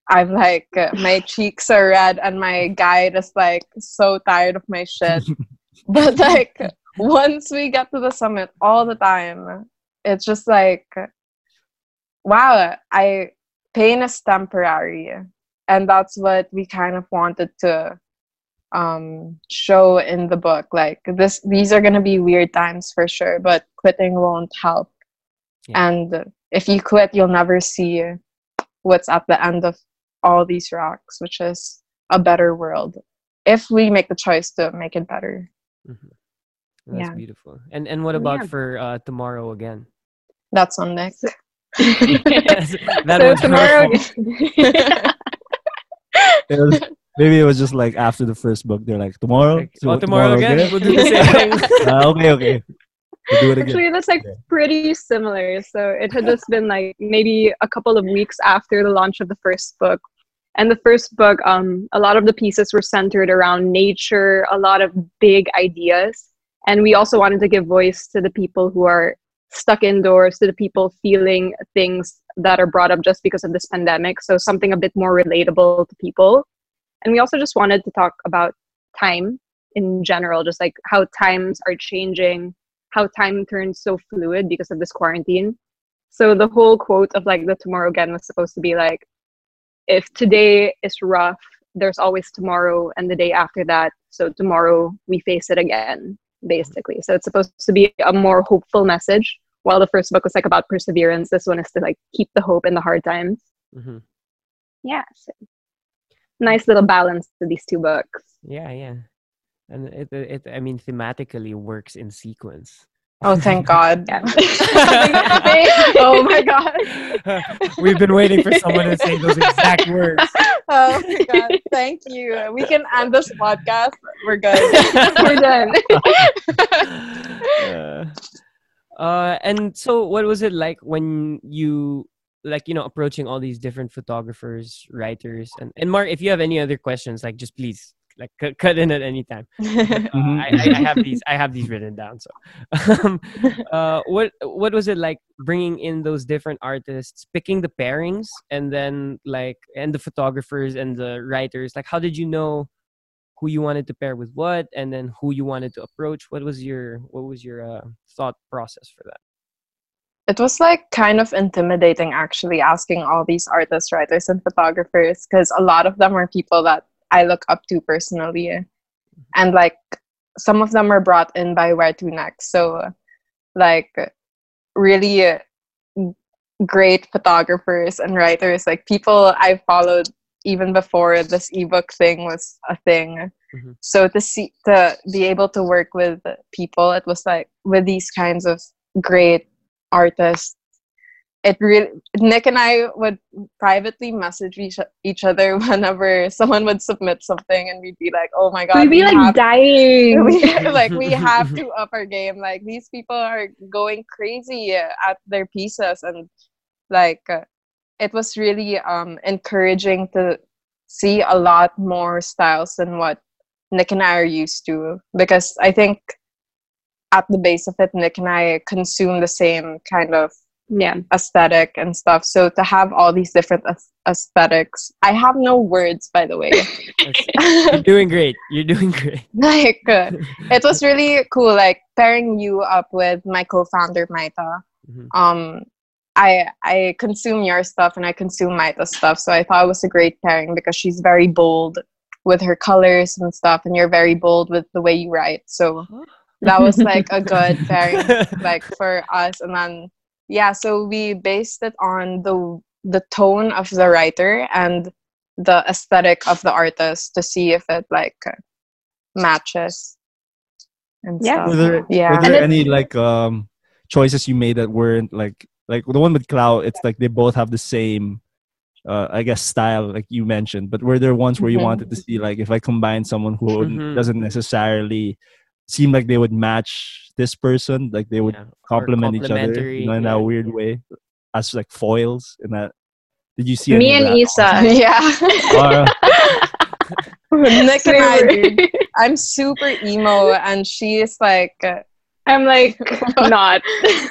I'm like my cheeks are red and my guide is like so tired of my shit. But like once we get to the summit all the time it's just like wow i pain is temporary and that's what we kind of wanted to um show in the book like this these are going to be weird times for sure but quitting won't help Yeah. and if you quit you'll never see what's at the end of all these rocks which is a better world if we make the choice to make it better Mhm. That's Yeah. beautiful. And and what about Yeah. for uh, tomorrow again? that's on nick that so one's tomorrow hurtful. It was, maybe it was just like after the first book, they're like tomorrow. Like, So oh, tomorrow, again? We'll do the same thing. Ah, okay, okay. We'll do it again. Actually, that's like Yeah. pretty similar. So it had just been like maybe a couple of weeks after the launch of the first book. And the first book, um, a lot of the pieces were centered around nature, a lot of big ideas. And we also wanted to give voice to the people who are stuck indoors, to the people feeling things that are brought up just because of this pandemic. So something a bit more relatable to people. And we also just wanted to talk about time in general, just like how times are changing, how time turns so fluid because of this quarantine. So the whole quote of like the tomorrow again was supposed to be like, if today is rough, there's always tomorrow and the day after that. So tomorrow we face it again, basically. So it's supposed to be a more hopeful message while the first book was like about perseverance, this one is to like keep the hope in the hard times. Mm-hmm. Yeah. so nice little balance to these two books. Yeah, yeah. And it, it, I mean, thematically works in sequence. Oh, thank God. Oh my god. We've been waiting for someone to say those exact words. Oh my God. Thank you. We can end this podcast. We're good. We're done. uh, uh, and so, what was it like when you, like, you know, approaching all these different photographers, writers, and and Mark, if you have any other questions, like, just please, like, cut, cut in at any time. Mhm. I, I, I have these I have these written down. So, um, uh, what what was it like bringing in those different artists, picking the pairings, and then like and the photographers and the writers? Like, how did you know who you wanted to pair with what, and then who you wanted to approach? What was your what was your uh, thought process for that? it was like kind of intimidating actually asking all these artists, writers, and photographers because a lot of them are people that I look up to personally. And like some of them are brought in by Where to Next. So, like, really great photographers and writers, like people I followed even before this ebook thing was a thing. Mhm. So to see to be able to work with people, it was like with these kinds of great artists. It really Nick and I would privately message each, each other whenever someone would submit something, and we'd be like, "Oh my god, We'd be we like have dying. we, like we have to up our game like these people are going crazy at their pieces and like uh, it was really um encouraging to see a lot more styles than what nick and i are used to because i think at the base of it nick and i consume the same kind of yeah. aesthetic and stuff so to have all these different aes- aesthetics i have no words by the way You're doing great. You're doing great. like uh, it was really cool like pairing you up with my co-founder maita Mhm. um i i consume your stuff and i consume maita's stuff so i thought it was a great pairing because she's very bold with her colors and stuff and you're very bold with the way you write so that was like a good pairing like for us and then yeah so we based it on the the tone of the writer and the aesthetic of the artist to see if it like matches and Yeah. stuff. Were there, yeah were And there it- any like um choices you made that weren't like like the one with Cloud? It's like they both have the same, uh, I guess, style like you mentioned. But were there ones where you Mhm. wanted to see like if I combine someone who wouldn't- Mhm. doesn't necessarily seem like they would match this person, like they would Yeah, complement each other, you know, in yeah. that weird way, as like foils in that. Did you see Me and Isa. yeah Uh, nick and I, dude, I'm super emo and she's like uh, I'm like not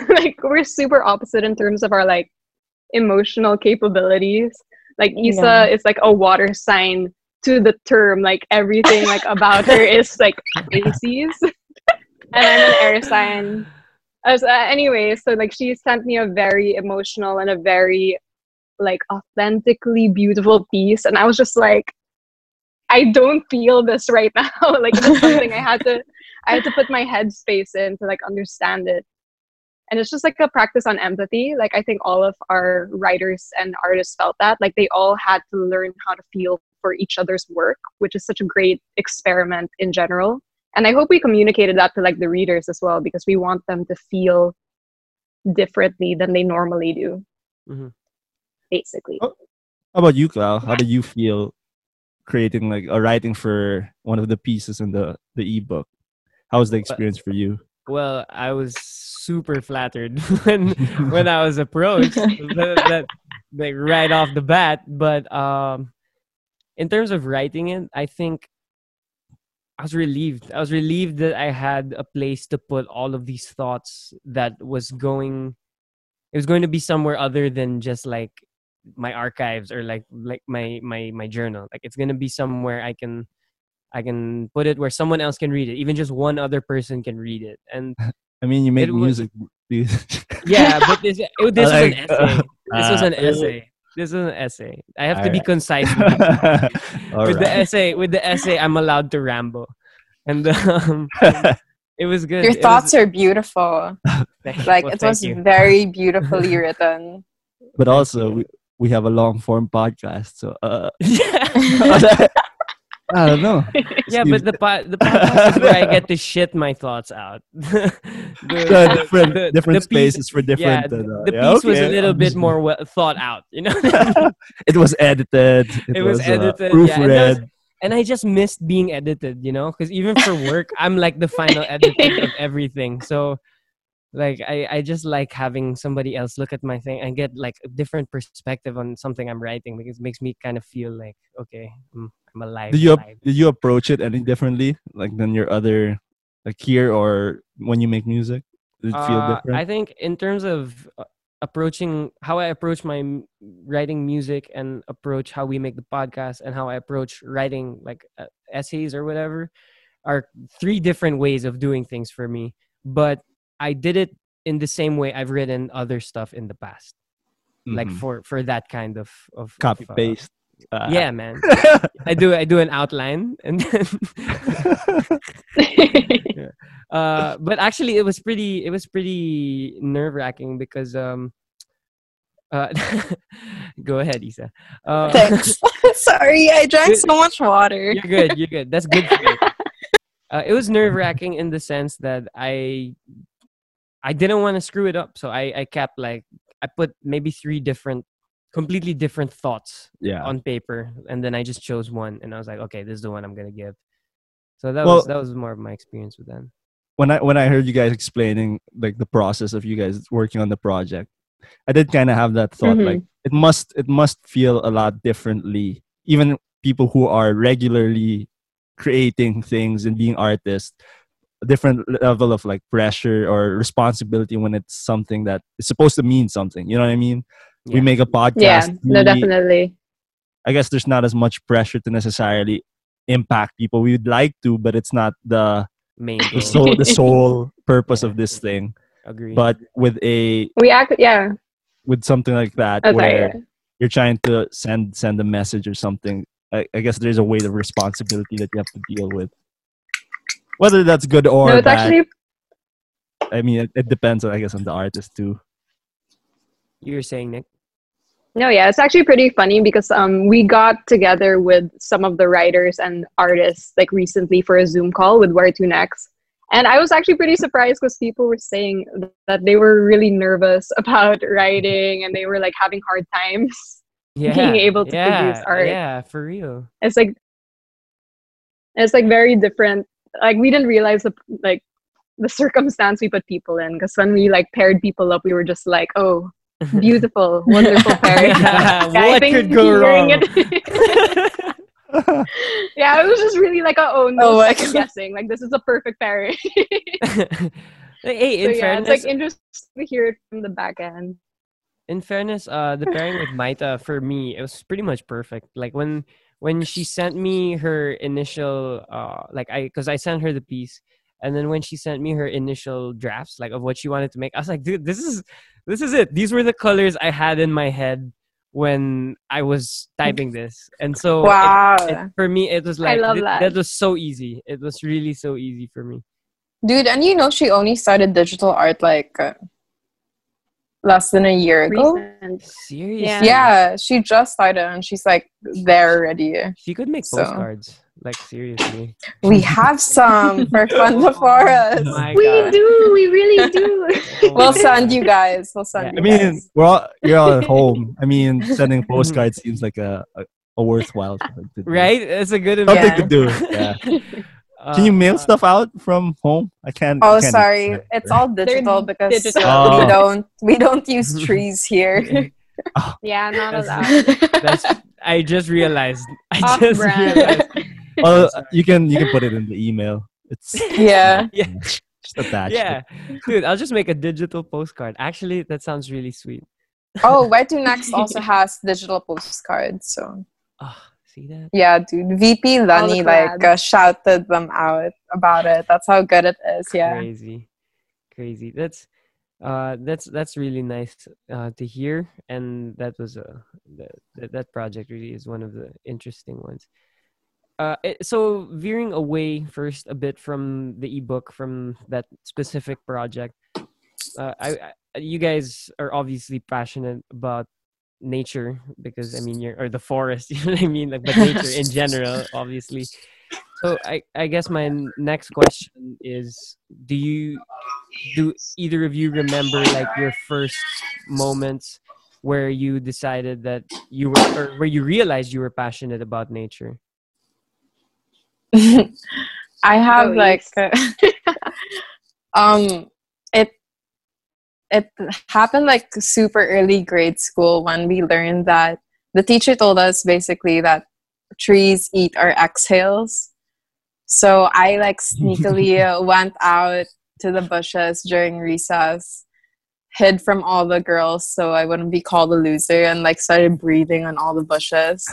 like we're super opposite in terms of our like emotional capabilities. Like Isa Yeah. is like a water sign to the term. Like everything like about her is like Pisces, and I'm an air sign. As uh, anyway, so like she sent me a very emotional and a very like authentically beautiful piece, and I was just like, I don't feel this right now. like something I had to I had to put my headspace in to like understand it. And it's just like a practice on empathy. Like I think all of our writers and artists felt that. Like they all had to learn how to feel for each other's work, which is such a great experiment in general. And I hope we communicated that to like the readers as well, because we want them to feel differently than they normally do. Mhm. Basically. Oh. How about you, Clau? How did you feel creating like a writing for one of the pieces in the the ebook? How was the experience for you? Well, I was super flattered when when I was approached that, that like right off the bat. But um, in terms of writing it, I think I was relieved. I was relieved that I had a place to put all of these thoughts that was going. It was going to be somewhere other than just like my archives or like like my my my journal. Like it's gonna be somewhere I can I can put it where someone else can read it. Even just one other person can read it. And I mean, you make It was- music. yeah, but this it, this was an essay. This was uh, an essay. This is an essay. I have to be Alright. concise with, it. All with the essay. With the essay, I'm allowed to ramble, and um, It was good. Your It thoughts was, are beautiful. Like well, it was you. very beautifully written. But also, we, we have a long form podcast, so uh, yeah, I don't know. yeah, but the po- the podcast is where I get to shit my thoughts out. the, the different the- different the piece- spaces for yeah, different. uh, the yeah, piece was a little I'm bit just- more well thought out, you know. it was edited. It, It was was, edited, Uh, yeah, and was- and I just missed being edited, you know, because even for work, I'm like the final editor of everything. So, like, I, I just like having somebody else look at my thing and get like a different perspective on something I'm writing because it makes me kind of feel like, okay, I'm, Alive. Did you alive. did you approach it any differently, like than your other, like here or when you make music? Did it feel Uh, different? I think in terms of uh, approaching how I approach my writing music and approach how we make the podcast and how I approach writing like uh, essays or whatever are three different ways of doing things for me. But I did it in the same way I've written other stuff in the past, like Mhm. for for that kind of of of, copy uh, paste. Uh, yeah, man. I do I do an outline and then uh but actually it was pretty it was pretty nerve wracking because um uh go ahead isa uh, Thanks. Sorry, I drank Good. so much water. you're good you're good that's good for you. Uh, it was nerve wracking in the sense that i i didn't want to screw it up so i i kept like i put maybe three different completely different thoughts yeah. on paper and then i just chose one and i was like okay this is the one i'm gonna give so that Well- was that was more of my experience with them when I when I heard you guys explaining like the process of you guys working on the project, I did kind of have that thought Mhm. like it must it must feel a lot differently. Even people who are regularly creating things and being artists, a different level of like pressure or responsibility when it's something that is supposed to mean something. You know what I mean? We make a podcast. yeah, no, really- definitely. I guess there's not as much pressure to necessarily impact people. We would like to, but it's not the main the sole the sole purpose of this thing. agree But with a We act, yeah. with something like that, Oh, where sorry. you're trying to send send a message or something, I, I guess there's a weight of responsibility that you have to deal with. Whether that's good or No, it's bad, actually I mean, it, it depends, I guess, on the artist too. you were saying nick No, yeah, it's actually pretty funny because um we got together with some of the writers and artists like recently for a Zoom call with Where to Next. And I was actually pretty surprised because people were saying that they were really nervous about writing and they were like having hard times. yeah Being able to yeah, produce art. yeah for real It's like it's like very different. Like we didn't realize the like the circumstance we put people in because when we like paired people up, we were just like, oh, beautiful, wonderful pairing. Yeah, Yeah, what could go wrong? it- yeah, it was just really like, a, oh, no Oh second guessing. Like this is a perfect pairing. hey so in yeah, fairness it's like interesting to hear it from the back end. in fairness uh the pairing with maita for me it was pretty much perfect like when when she sent me her initial uh like i because i sent her the piece and then when she sent me her initial drafts like of what she wanted to make i was like dude this is this is it these were the colors i had in my head when i was typing this and so Wow. it- for me it was like love th- that. that was so easy it was really so easy for me Dude, and you know she only started digital art like uh, less than a year ago. Recent. seriously Yeah. Yeah, she just started and she's like there already. she could make So- postcards like seriously We have some for fun before us. Oh We God. do, we really do. We'll send you guys. We'll send Yeah. I mean, guys. we're all you're all at home. I mean, sending postcards seems like a, a, a worthwhile thing to do. right? It's a good Something Yeah. to do. Yeah. Can you mail Uh, stuff out from home? I can't. I Oh, can't sorry. expect It's all digital because digital. Oh. we don't we don't use trees here. yeah, not That's- allowed. That's. I just realized. I Off just brand. realized. Well, you can you can put it in the email. It's yeah. Yeah. just attached. Yeah, dude. I'll just make a digital postcard. Actually, that sounds really sweet. Oh, Where to Next also has digital postcards. So Oh, see that? yeah, dude. VP Leni like uh, shouted them out about it. That's how good it is. Yeah. Crazy, crazy. That's. Uh, that's that's really nice uh, to hear, and that was a that, that that project really is one of the interesting ones. Uh, so veering away first a bit from the ebook from that specific project. Uh, I, I you guys are obviously passionate about nature because I mean you're or the forest, you know what I mean, like but nature in general, obviously. So I I guess my next question is: Do you do either of you remember like your first moments where you decided that you were or where you realized you were passionate about nature? I have Go like um it it happened like super early grade school when we learned that the teacher told us basically that trees eat our exhales. So I like sneakily uh, went out to the bushes during recess, hid from all the girls so I wouldn't be called a loser and like started breathing on all the bushes.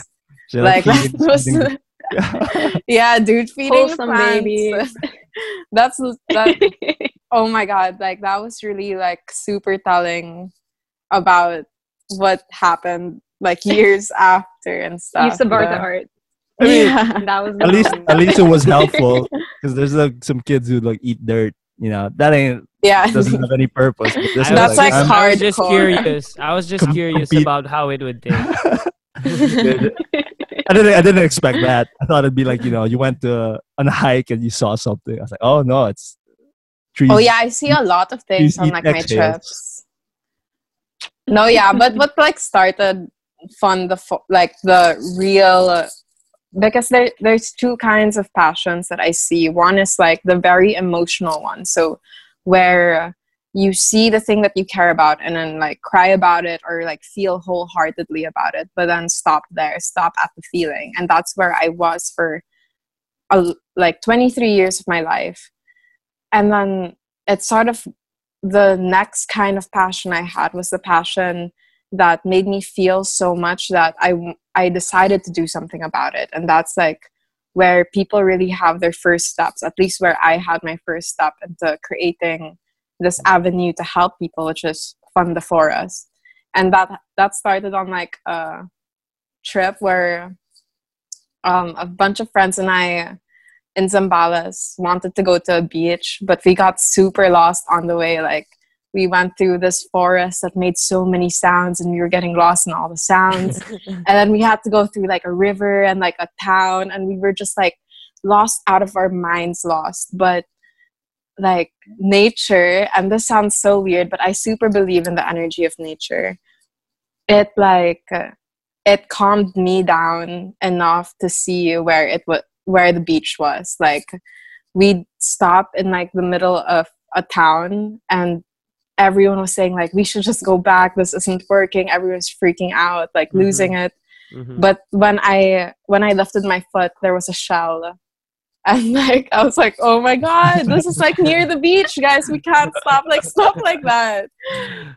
So, Like that was feeding- yeah, dude, feeding Wholesome plants. babies. That's that oh my god like that was really like super telling about what happened like years after and stuff you support the Yeah. art. I mean, yeah. That was at least the at least it was helpful because there's like some kids who like eat dirt. You know that ain't yeah doesn't have any purpose. But this I is That's was like just- I'm- I was just curious. I was just Com- curious compete- about how it would taste. I didn't. I didn't expect that. I thought it'd be like you know, you went to on a hike and you saw something. I was like, oh no, it's trees. oh yeah i see a lot of things on like my trips no yeah but what like started fun the fo- like the real because there there's two kinds of passions that i see one is like the very emotional one so where you see the thing that you care about and then like cry about it or like feel wholeheartedly about it but then stop there stop at the feeling. And that's where i was for a, like 23 years of my life. And then it's sort of the next kind of passion i had was the passion that made me feel so much that i i decided to do something about it. And that's like where people really have their first steps at least where i had my first step into creating this avenue to help people which is fund the forest and that that started on like a trip where um, a bunch of friends and i in Zambales wanted to go to a beach, but we got super lost on the way. Like we went through this forest that made so many sounds and we were getting lost in all the sounds. and then we had to go through like a river and like a town and we were just like lost out of our minds lost. But like nature, and this sounds so weird, but I super believe in the energy of nature. It like uh, it calmed me down enough to see where it would where the beach was like we'd stop in like the middle of a town and everyone was saying like we should just go back this isn't working everyone's freaking out like Mhm. losing it Mhm. but when i when i lifted my foot there was a shell and like i was like oh my god this is like near the beach guys. We can't stop like stop like that.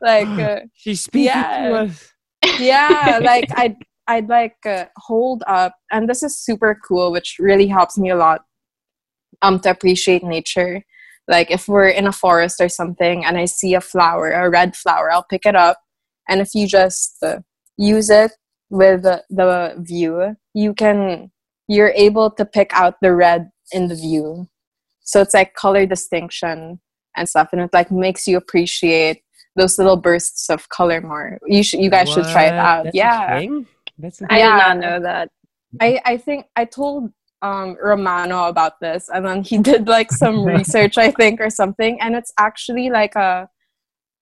Like uh, She's speaking yeah. to us. yeah like i'd i'd like uh, hold up. And this is super cool which really helps me a lot um to appreciate nature. Like if we're in a forest or something and i see a flower a red flower i'll pick it up. And if you just uh, use it with the, the view you can you're able to pick out the red in the view so it's like color distinction and stuff and it like makes you appreciate those little bursts of color more you should you guys should try it out That's a yeah thing? That's a I Yeah. did not know that. I, I think I told um, Romano about this, and then he did like some research, I think, or something, and it's actually like a,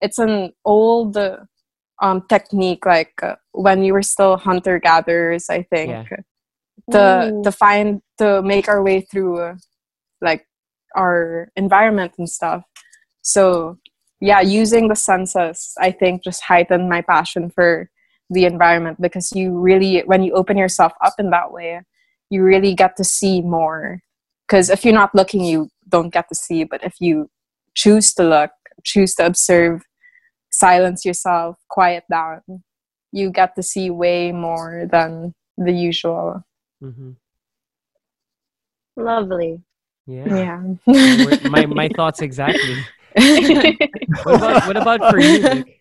it's an old uh, um, technique, like uh, when you were still hunter gatherers, I think, Yeah. To Ooh. to find to make our way through, like our environment and stuff. So yeah, using the senses, I think, just heightened my passion for the environment because you really when you open yourself up in that way you really get to see more because if you're not looking you don't get to see but if you choose to look choose to observe silence yourself quiet down you get to see way more than the usual Mhm. Lovely. Yeah. yeah my my thoughts exactly. What about what about for you? Vic?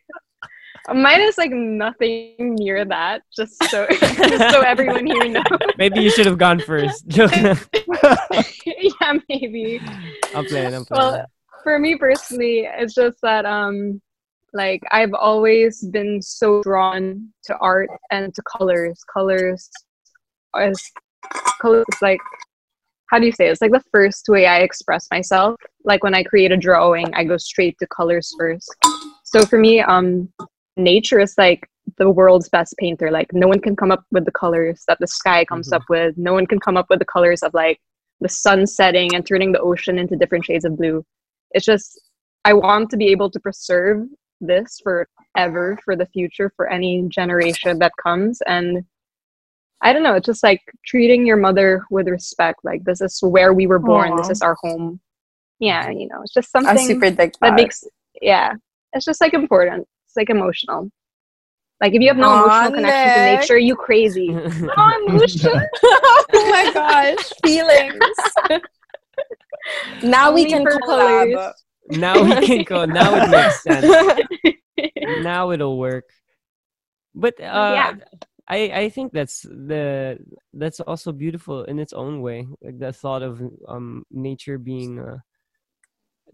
Mine is like nothing near that. Just so just so everyone here knows. Maybe you should have gone first. Yeah, maybe. I'm playing. I'm playing. Well, for me personally, it's just that um like I've always been so drawn to art and to colors. Colors is colors is like how do you say it? it's like the first way I express myself. Like when I create a drawing, I go straight to colors first. So for me, um nature is like the world's best painter. Like no one can come up with the colors that the sky comes Mhm. up with. No one can come up with the colors of like the sun setting and turning the ocean into different shades of blue. It's just I want to be able to preserve this forever for the future for any generation that comes and I don't know, it's just like treating your mother with respect. Like this is where we were born, this is our home. Yeah, you know, it's just I something super dig that. that makes yeah it's just like important it's like emotional like if you have no Aw, emotional connection to nature you crazy oh emotion oh my gosh, feelings. now we can for collab. now we can go. Now it makes sense. now it'll work. But uh, Yeah. I I think that's the that's also beautiful in its own way. Like the thought of um nature being uh,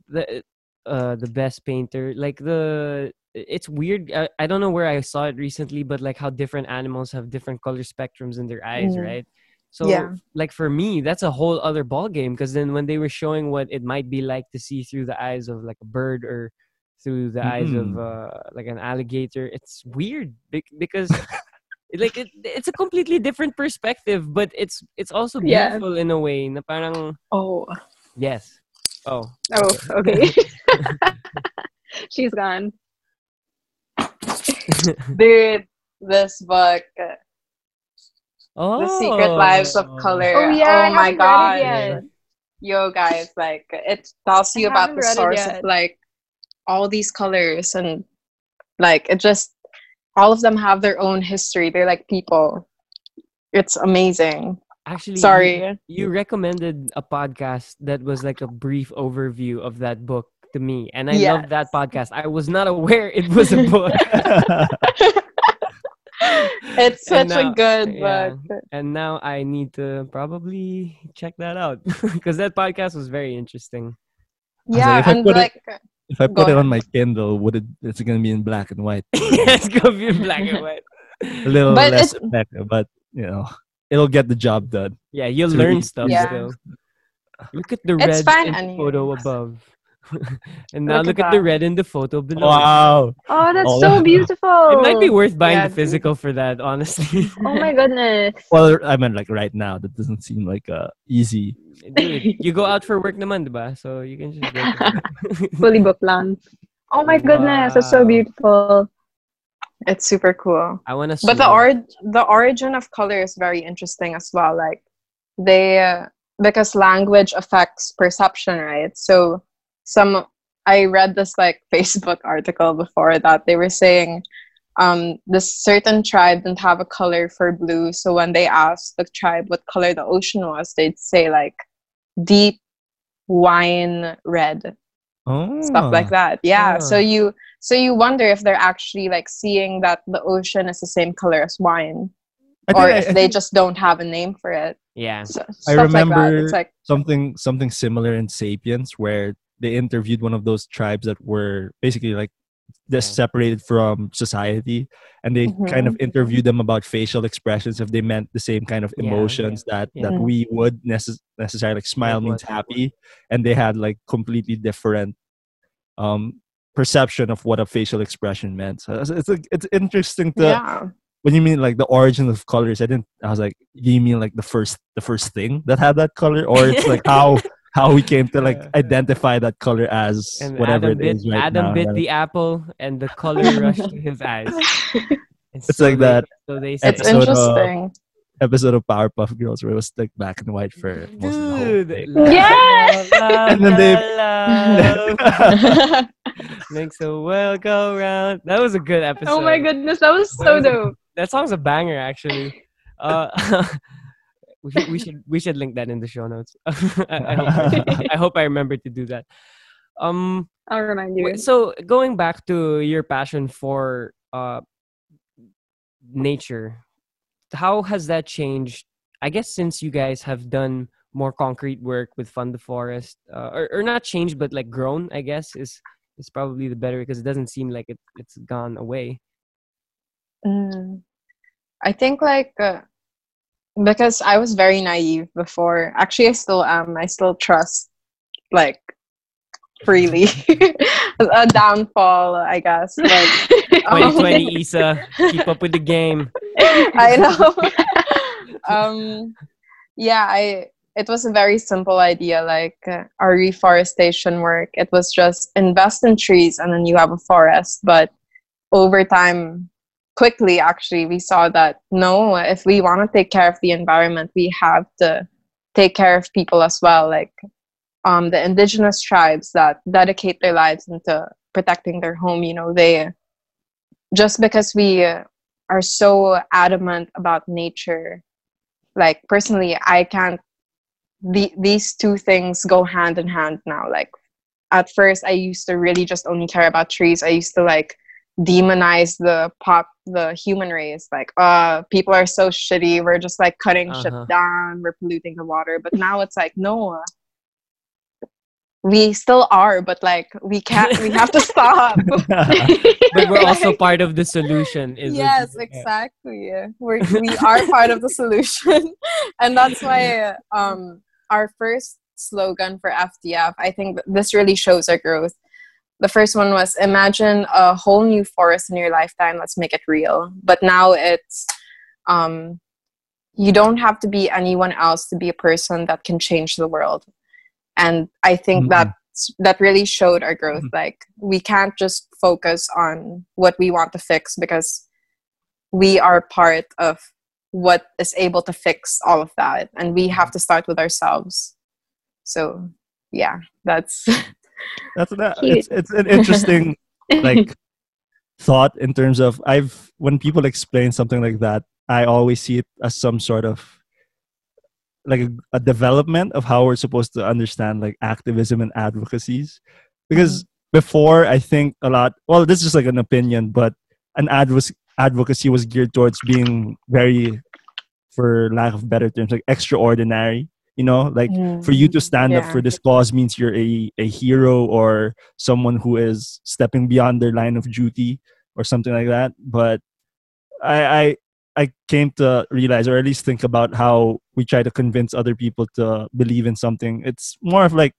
the uh the best painter. Like the it's weird. I, I don't know where I saw it recently, but like how different animals have different color spectrums in their eyes, Mm. right? So Yeah. like for me, that's a whole other ball game because then when they were showing what it might be like to see through the eyes of like a bird or through the eyes of Mm. uh, like an alligator, it's weird bec- because like it, it's a completely different perspective, but it's it's also Yeah. beautiful in a way. Na parang Oh, yes. Oh, oh okay she's gone dude, this book, oh, The Secret oh. Lives of Color. oh yeah Oh my god. it. Yo, guys, like it tells you I about the read it source of like all these colors and like it just all of them have their own history. They're like people. It's amazing. Actually, Sorry. you recommended a podcast that was like a brief overview of that book to me and i loved that podcast i was not aware it was a book It's such now- a good yeah. book. and now i need to probably check that out because that podcast was very interesting Yeah, like, and like If I Go put it on my Kindle, would it? It's gonna be in black and white. it's gonna be in black and white A little But less it's- effective, but you know, it'll get the job done. yeah you'll It's learn really stuff Yeah. still look at the It's red fine in the photo above and now Look look, at at, the red in the photo below Wow. oh that's Oh. so beautiful it might be worth buying Yeah, the physical for that honestly oh my goodness Well, I mean, like right now. That doesn't seem like uh, easy. Dude, you go out for work naman, diba? So you can just go. to- fully booked lang oh my goodness that's so beautiful it's super cool. I want to. but the or the origin of color is very interesting as well like they uh, because language affects perception right so some i read this like facebook article before that they were saying um this certain tribe didn't have a color for blue so when they asked the tribe what color the ocean was they'd say like deep wine red Oh, stuff like that yeah so Ah. you so you wonder if they're actually like seeing that the ocean is the same color as wine I or I- if I they think just don't have a name for it yeah. so, I stuff like that. remember it's like something something similar in *Sapiens*, where they interviewed one of those tribes that were basically like just Yeah. separated from society, and they kind of interviewed them about facial expressions if they meant the same kind of Yeah, emotions that yeah. that we would necess- necessarily like smile means what, like what? happy, and they had like completely different um perception of what a facial expression meant. So it's it's, it's interesting to yeah when you mean like the origin of colors, I didn't. I was like, you mean like the first the first thing that had that color, or it's like how how we came to like identify that color as And whatever Adam it bit, is right Adam now. bit the apple, and the color rushed to his eyes. And It's so like they- that So they it's said, episode of- interesting episode of Powerpuff Girls where it was like black and white for most of the whole love, Yes! love, And then they- love, makes the world go round. That was a good episode. oh my goodness that was That so was a- dope That song's a banger, actually. Uh, we, should, we should we should link that in the show notes. I, hope, I hope I remember to do that. Um, i'll remind you so going back to your passion for uh, nature, how has that changed? I guess since you guys have done more concrete work with Fund the Forest, uh, or, or not changed, but like grown, I guess is is probably the better because it doesn't seem like it, it's gone away. Mm. I think like uh, because I was very naive before. Actually, I still am. I still trust like freely. a downfall, I guess. But um, 2020 Isa, keep up with the game. I know. um, yeah, I. It was a very simple idea, like uh, our reforestation work. It was just invest in trees, and then you have a forest. But over time, quickly, actually, we saw that no, if we want to take care of the environment, we have to take care of people as well. Like um, the indigenous tribes that dedicate their lives into protecting their home. You know, they just because we are so adamant about nature like personally i can't the, these two things go hand in hand now like at first i used to really just only care about trees i used to like demonize the pop the human race. Like uh people are so shitty. We're just like cutting Uh-huh. shit down. We're polluting the water. But now it's like no. We still are but like we can't we have to stop. But we're also part of the solution. Is what yes you- exactly. We're, we are part of the solution. And that's why um our first slogan for fdf i think this really shows our growth the first one was imagine a whole new forest in your lifetime let's make it real. But now it's um you don't have to be anyone else to be a person that can change the world. And i think Mhm. that that really showed our growth. Like we can't just focus on what we want to fix because we are part of what is able to fix all of that and we have to start with ourselves. So yeah that's That's that. Cute. It's it's an interesting like thought in terms of I've when people explain something like that, I always see it as some sort of like a, a development of how we're supposed to understand like activism and advocacies. Because mm-hmm. before, I think a lot. Well, this is just like an opinion, but an advoc- advocacy was geared towards being very, for lack of better terms, like extraordinary. You know, like for you to mm, stand up for this cause means you're a, a hero or someone who is stepping beyond their line of duty or something like that. But I, I i came to realize or at least think about how we try to convince other people to believe in something. It's more of like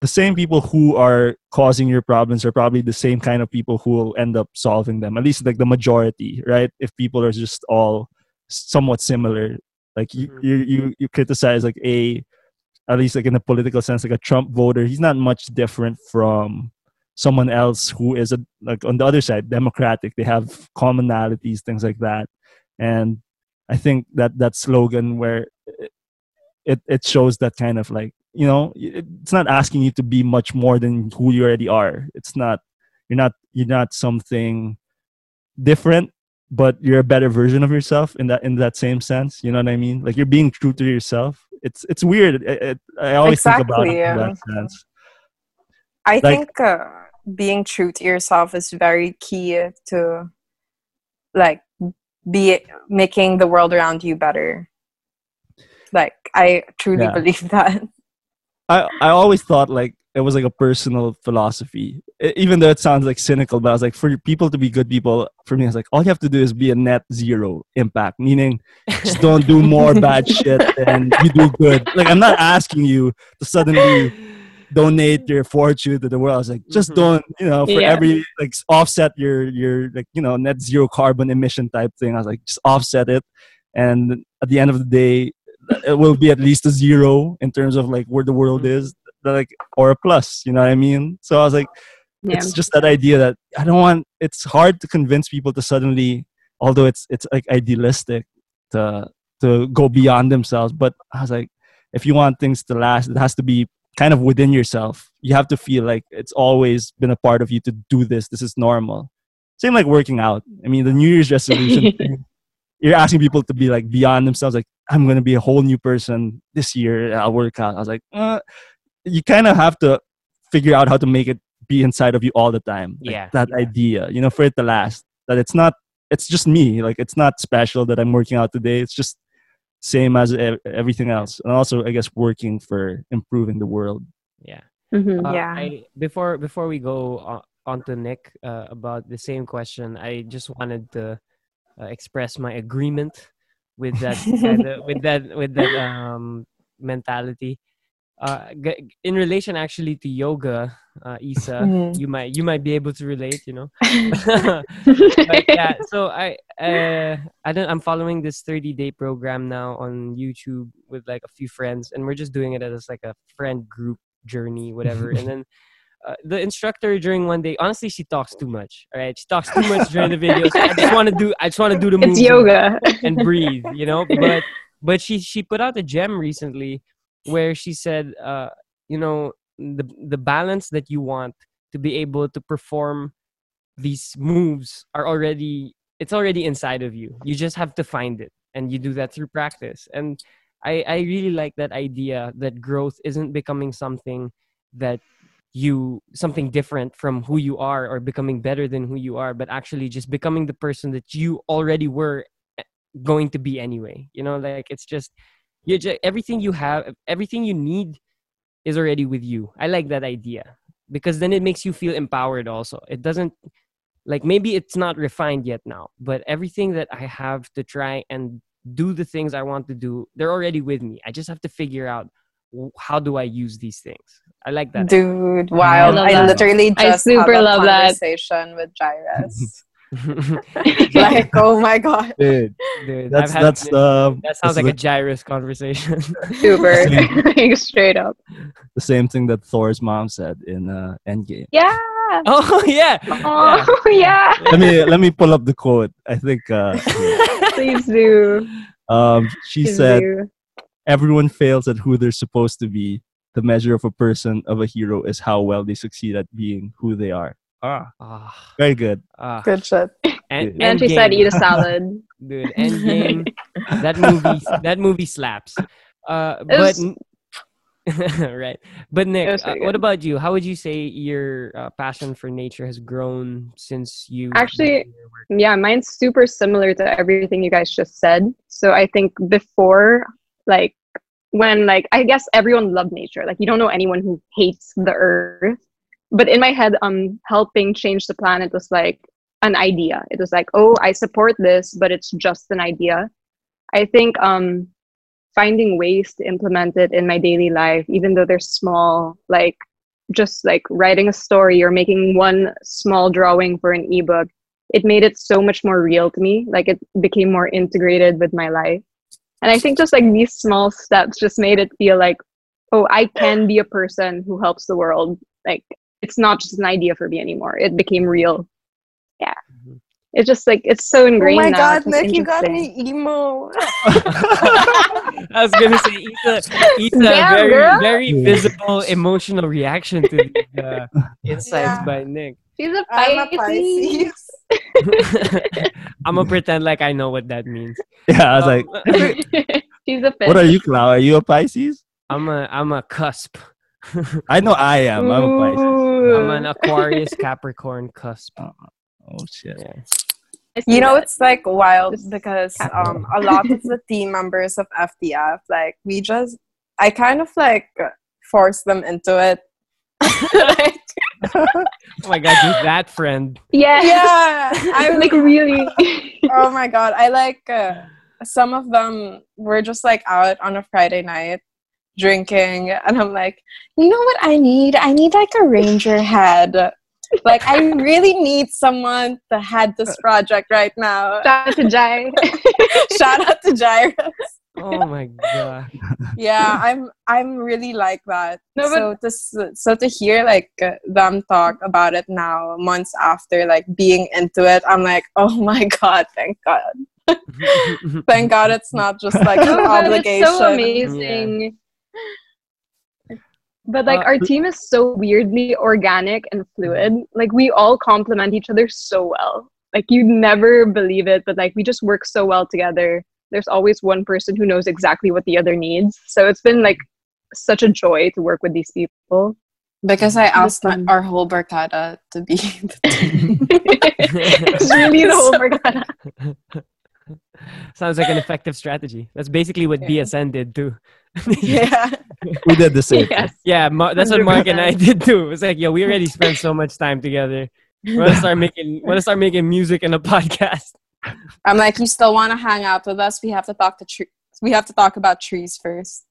the same people who are causing your problems are probably the same kind of people who will end up solving them at least like the majority right? If people are just all somewhat similar like you Mhm. you you, you criticize like a at least like in a political sense like a trump voter. He's not much different from someone else who is a, like on the other side democratic. They have commonalities things like that. And i think that that slogan where it, it shows that kind of like you know it's not asking you to be much more than who you already are. It's not you're not you're not something different but you're a better version of yourself in that in that same sense you know what i mean like you're being true to yourself it's it's weird it, it, i always think about it Exactly, in that sense I Like- think uh, being true to yourself is very key to like be making the world around you better. Like I truly Yeah. believe that. I, I always thought like it was like a personal philosophy, even though it sounds like cynical. But I was like, for people to be good people, for me, I was like all you have to do is be a net zero impact, meaning just don't do more bad shit and you do good. Like I'm not asking you to suddenly donate your fortune to the world. I was like, just Mhm. don't, you know, for Yeah. every like offset your your like you know net zero carbon emission type thing. I was like, just offset it, and at the end of the day, it will be at least a zero in terms of like where the world Mhm. is, like or a plus. You know what I mean? So I was like, Yeah. it's just that idea that I don't want. It's hard to convince people to suddenly, although it's it's like idealistic, to to go beyond themselves. But I was like, if you want things to last, it has to be kind of within yourself. You have to feel like it's always been a part of you to do this. This is normal. Same like working out. I mean, the New Year's resolution thing. You're asking people to be like beyond themselves. Like, I'm gonna be a whole new person this year. I'll work out. I was like, uh, you kind of have to figure out how to make it be inside of you all the time. Like, Yeah, that yeah. idea, you know, for it to last. that it's not it's just me like it's not special that i'm working out today it's just same as everything else and also i guess working for improving the world Yeah. Mhm. Uh, Yeah. I, before before we go on, on to Nick uh, about the same question, I just wanted to uh, express my agreement with that with that with that um, mentality. Uh, in relation actually to yoga, uh, Isa, Mhm. you might you might be able to relate. You know. but yeah, so I uh I don't I'm following this 30 day program now on YouTube with like a few friends and we're just doing it as like a friend group journey whatever and then uh, the instructor during one day honestly she talks too much all right she talks too much during the videos I just want to do I just want to do the It's yoga. and breathe you know but but she she put out a gem recently where she said uh you know the the balance that you want to be able to perform these moves are already it's already inside of you. You just have to find it and you do that through practice. And i i really like that idea that growth isn't becoming something that you something different from who you are or becoming better than who you are but actually just becoming the person that you already were eh, going to be anyway. You know like it's just you just everything you have everything you need is already with you i like that idea because then it makes you feel empowered also it doesn't like maybe it's not refined yet now but everything that i have to try and do the things i want to do they're already with me i just have to figure out how do i use these things i like that Dude, wild. love I, that. literally I super had a love that. conversation with Jairus. Yeah, like, oh my god. Dude, dude, that's had- that's um that sounds that's like a the, Jairus conversation Super. like, straight up. the same thing that Thor's mom said in uh, Endgame. Yeah. oh yeah Oh yeah. Let me let me pull up the quote. I think uh, Please do. um, she Please said, do. "Everyone fails at who they're supposed to be. The measure of a person of a hero is how well they succeed at being who they are." Ah, Ah, very good. ah. Good shit. And, And she said, "Eat a salad." dude endgame that movie that movie slaps uh but was- right but nick uh, what about you how would you say your uh, passion for nature has grown since you Actually, began your work? yeah, mine's super similar to everything you guys just said. So I think before, like, when, like, I guess everyone loved nature. Like, you don't know anyone who hates the earth. But in my head, um, helping change the planet was like an idea. It was like, oh, I support this, but it's just an idea. I think um, finding ways to implement it in my daily life, even though they're small, like just like writing a story or making one small drawing for an ebook it made it so much more real to me like it became more integrated with my life and i think just like these small steps just made it feel like oh i can be a person who helps the world like it's not just an idea for me anymore it became real yeah Mhm. it's just like it's so ingrained. Oh my now. god, It's Nick, you got interesting. me emo. I was gonna say Isa, Isa Damn, very girl. very Yeah. visible emotional reaction to the uh, insights Yeah. by Nick. she's a I'm a Pisces. Pisces. I'm gonna pretend like I know what that means. Yeah, I was like, Um, she's a fish. "What are you, Clau? Are you a Pisces?" I'm a I'm a cusp. I know I am. I'm a Pisces. I'm an Aquarius Capricorn cusp. Oh shit. Yeah. You know, it's like wild because um a lot of the team members of FDF, like we just I kind of like force them into it. like, Oh my god, you're that friend. yeah yeah, i'm I'm like really oh my god, I like uh, some of them were just like out on a Friday night drinking, and I'm like, you know what I need? I need like a ranger head. Like I really need someone to head this project right now. shout out to jai Shout out to Jairus. Oh my god. yeah i'm i'm really like that No, but- so to so to hear like uh, them talk about it now months after like being into it i'm like oh my god thank god thank god it's not just like an Oh, obligation It's so amazing. But like Uh, our team is so weirdly organic and fluid. Like we all complement each other so well. Like you'd never believe it, but like we just work so well together. There's always one person who knows exactly what the other needs. So it's been like such a joy to work with these people. Because I asked my, our whole barkada to be. it's really the whole barkada. Sounds like an effective strategy. That's basically what Yeah. BSN did too. yeah. we did the same. yes. yeah, Ma- that's what Mark and I did too. It's like, yo, we already spent so much time together. We want to start making, want to start making music and a podcast. I'm like, you still want to hang out with us? We have to talk to trees. We have to talk about trees first.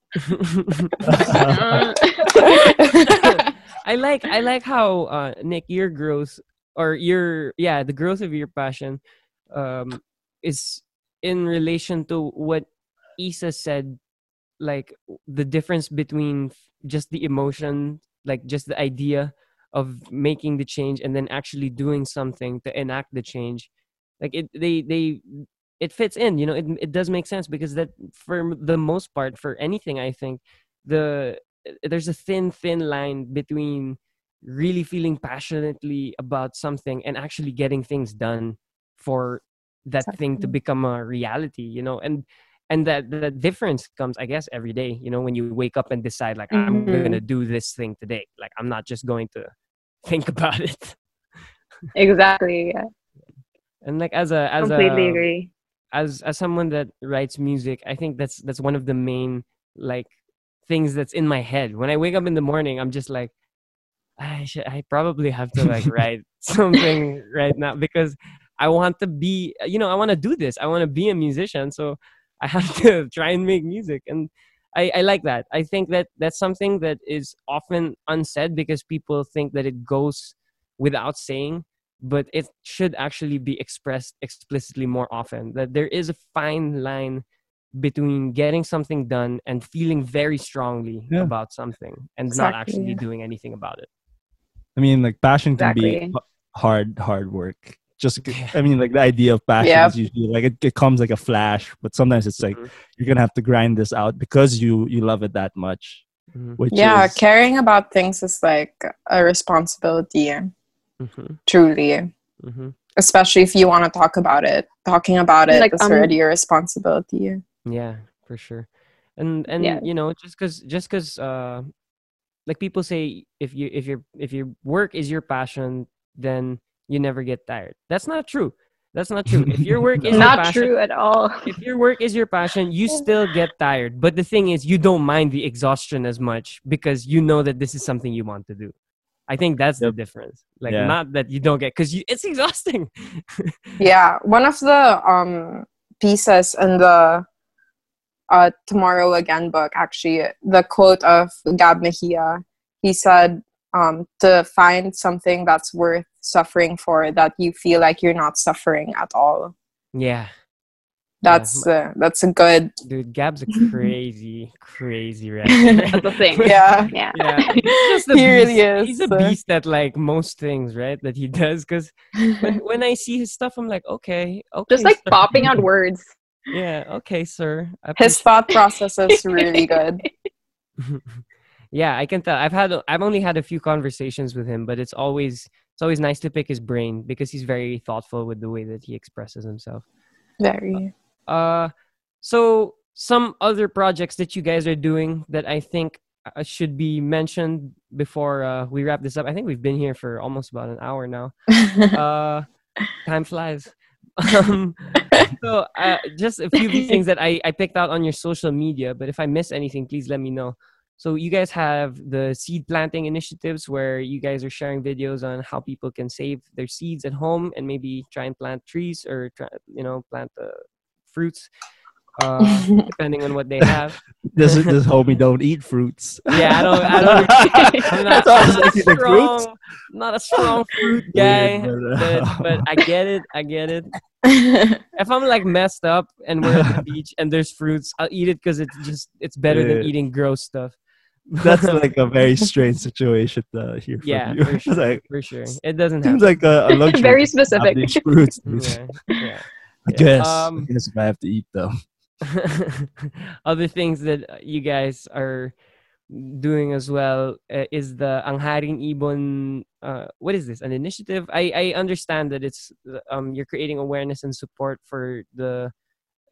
I like I like how uh, Nick your growth or your yeah the growth of your passion um, is in relation to what Isa said like the difference between just the emotion like just the idea of making the change and then actually doing something to enact the change like it they they it fits in you know it, it does make sense because that for the most part for anything i think the there's a thin thin line between really feeling passionately about something and actually getting things done for that thing to become a reality you know and and that the difference comes i guess every day you know when you wake up and decide like i'm Mhm. gonna do this thing today like i'm not just going to think about it exactly. Yeah. and like as a as Completely a agree. as as someone that writes music i think that's that's one of the main like things that's in my head when i wake up in the morning i'm just like i should i probably have to like write something right now because i want to be you know i want to do this i want to be a musician so i have to try and make music and I, I like that i think that that's something that is often unsaid because people think that it goes without saying but it should actually be expressed explicitly more often that there is a fine line between getting something done and feeling very strongly Yeah. about something and not actually yeah. doing anything about it I mean, like passion can be Exactly. h- hard, hard work. Just, I mean, like the idea of passion Yeah. is usually like it, it comes like a flash, but sometimes it's like Mhm. you're gonna have to grind this out because you you love it that much. Mhm. Which yeah, is, caring about things is like a responsibility, Mhm. truly. Mhm. Especially if you want to talk about it. Talking about it Like, is um, already a responsibility. yeah for sure and and Yeah. you know just because just because uh like people say if you if your if your work is your passion then you never get tired that's not true that's not true if your work is your Not passion true at all. if your work is your passion, you still get tired. But the thing is, you don't mind the exhaustion as much because you know that this is something you want to do. I think that's the difference. Like, Yeah. not that you don't get because it's exhausting. Yeah, one of the um pieces in the uh Tomorrow Again book, actually, the quote of Gab Mejia, he said, um, to find something that's worth suffering for that you feel like you're not suffering at all. yeah, That's uh, that's a good dude, Gab's a crazy, crazy rapper. That's the thing. yeah. Yeah. yeah, he's just a He really beast. is, He's a beast at like most things, right? That he does. Because when, when I see his stuff, I'm like, okay, okay, Just like sir. popping out words. Yeah, okay, sir. His thought process is really good. yeah i can tell i've had i've only had a few conversations with him but it's always it's always nice to pick his brain because he's very thoughtful with the way that he expresses himself. Very. uh so some other projects that you guys are doing that i think uh, should be mentioned before uh, we wrap this up? I think we've been here for almost about an hour now. Uh time flies. Um so uh, just a few things that I, I picked out on your social media but if i miss anything please let me know so you guys have the seed planting initiatives where you guys are sharing videos on how people can save their seeds at home and maybe try and plant trees or try, you know plant uh, fruits uh, depending on what they have this this homie don't eat fruits. yeah i don't i don't i'm not, That's I'm not I see, the fruits. strong not a strong fruit guy but, but, but i get it i get it if I'm like messed up and we're at the beach and there's fruits, I'll eat it because it's just it's better than eating gross stuff. That's like a very strange situation to hear from yeah, you. for sure, like for sure. It doesn't seems happen. like a, a luxury. Very specific. fruits. yeah, yeah. I guess. Um, I guess if I have to eat them. Other things that uh, you guys are doing as well uh, is the Ang Haring Ibon. Uh, what is this? An initiative? I I understand that it's uh, um you're creating awareness and support for the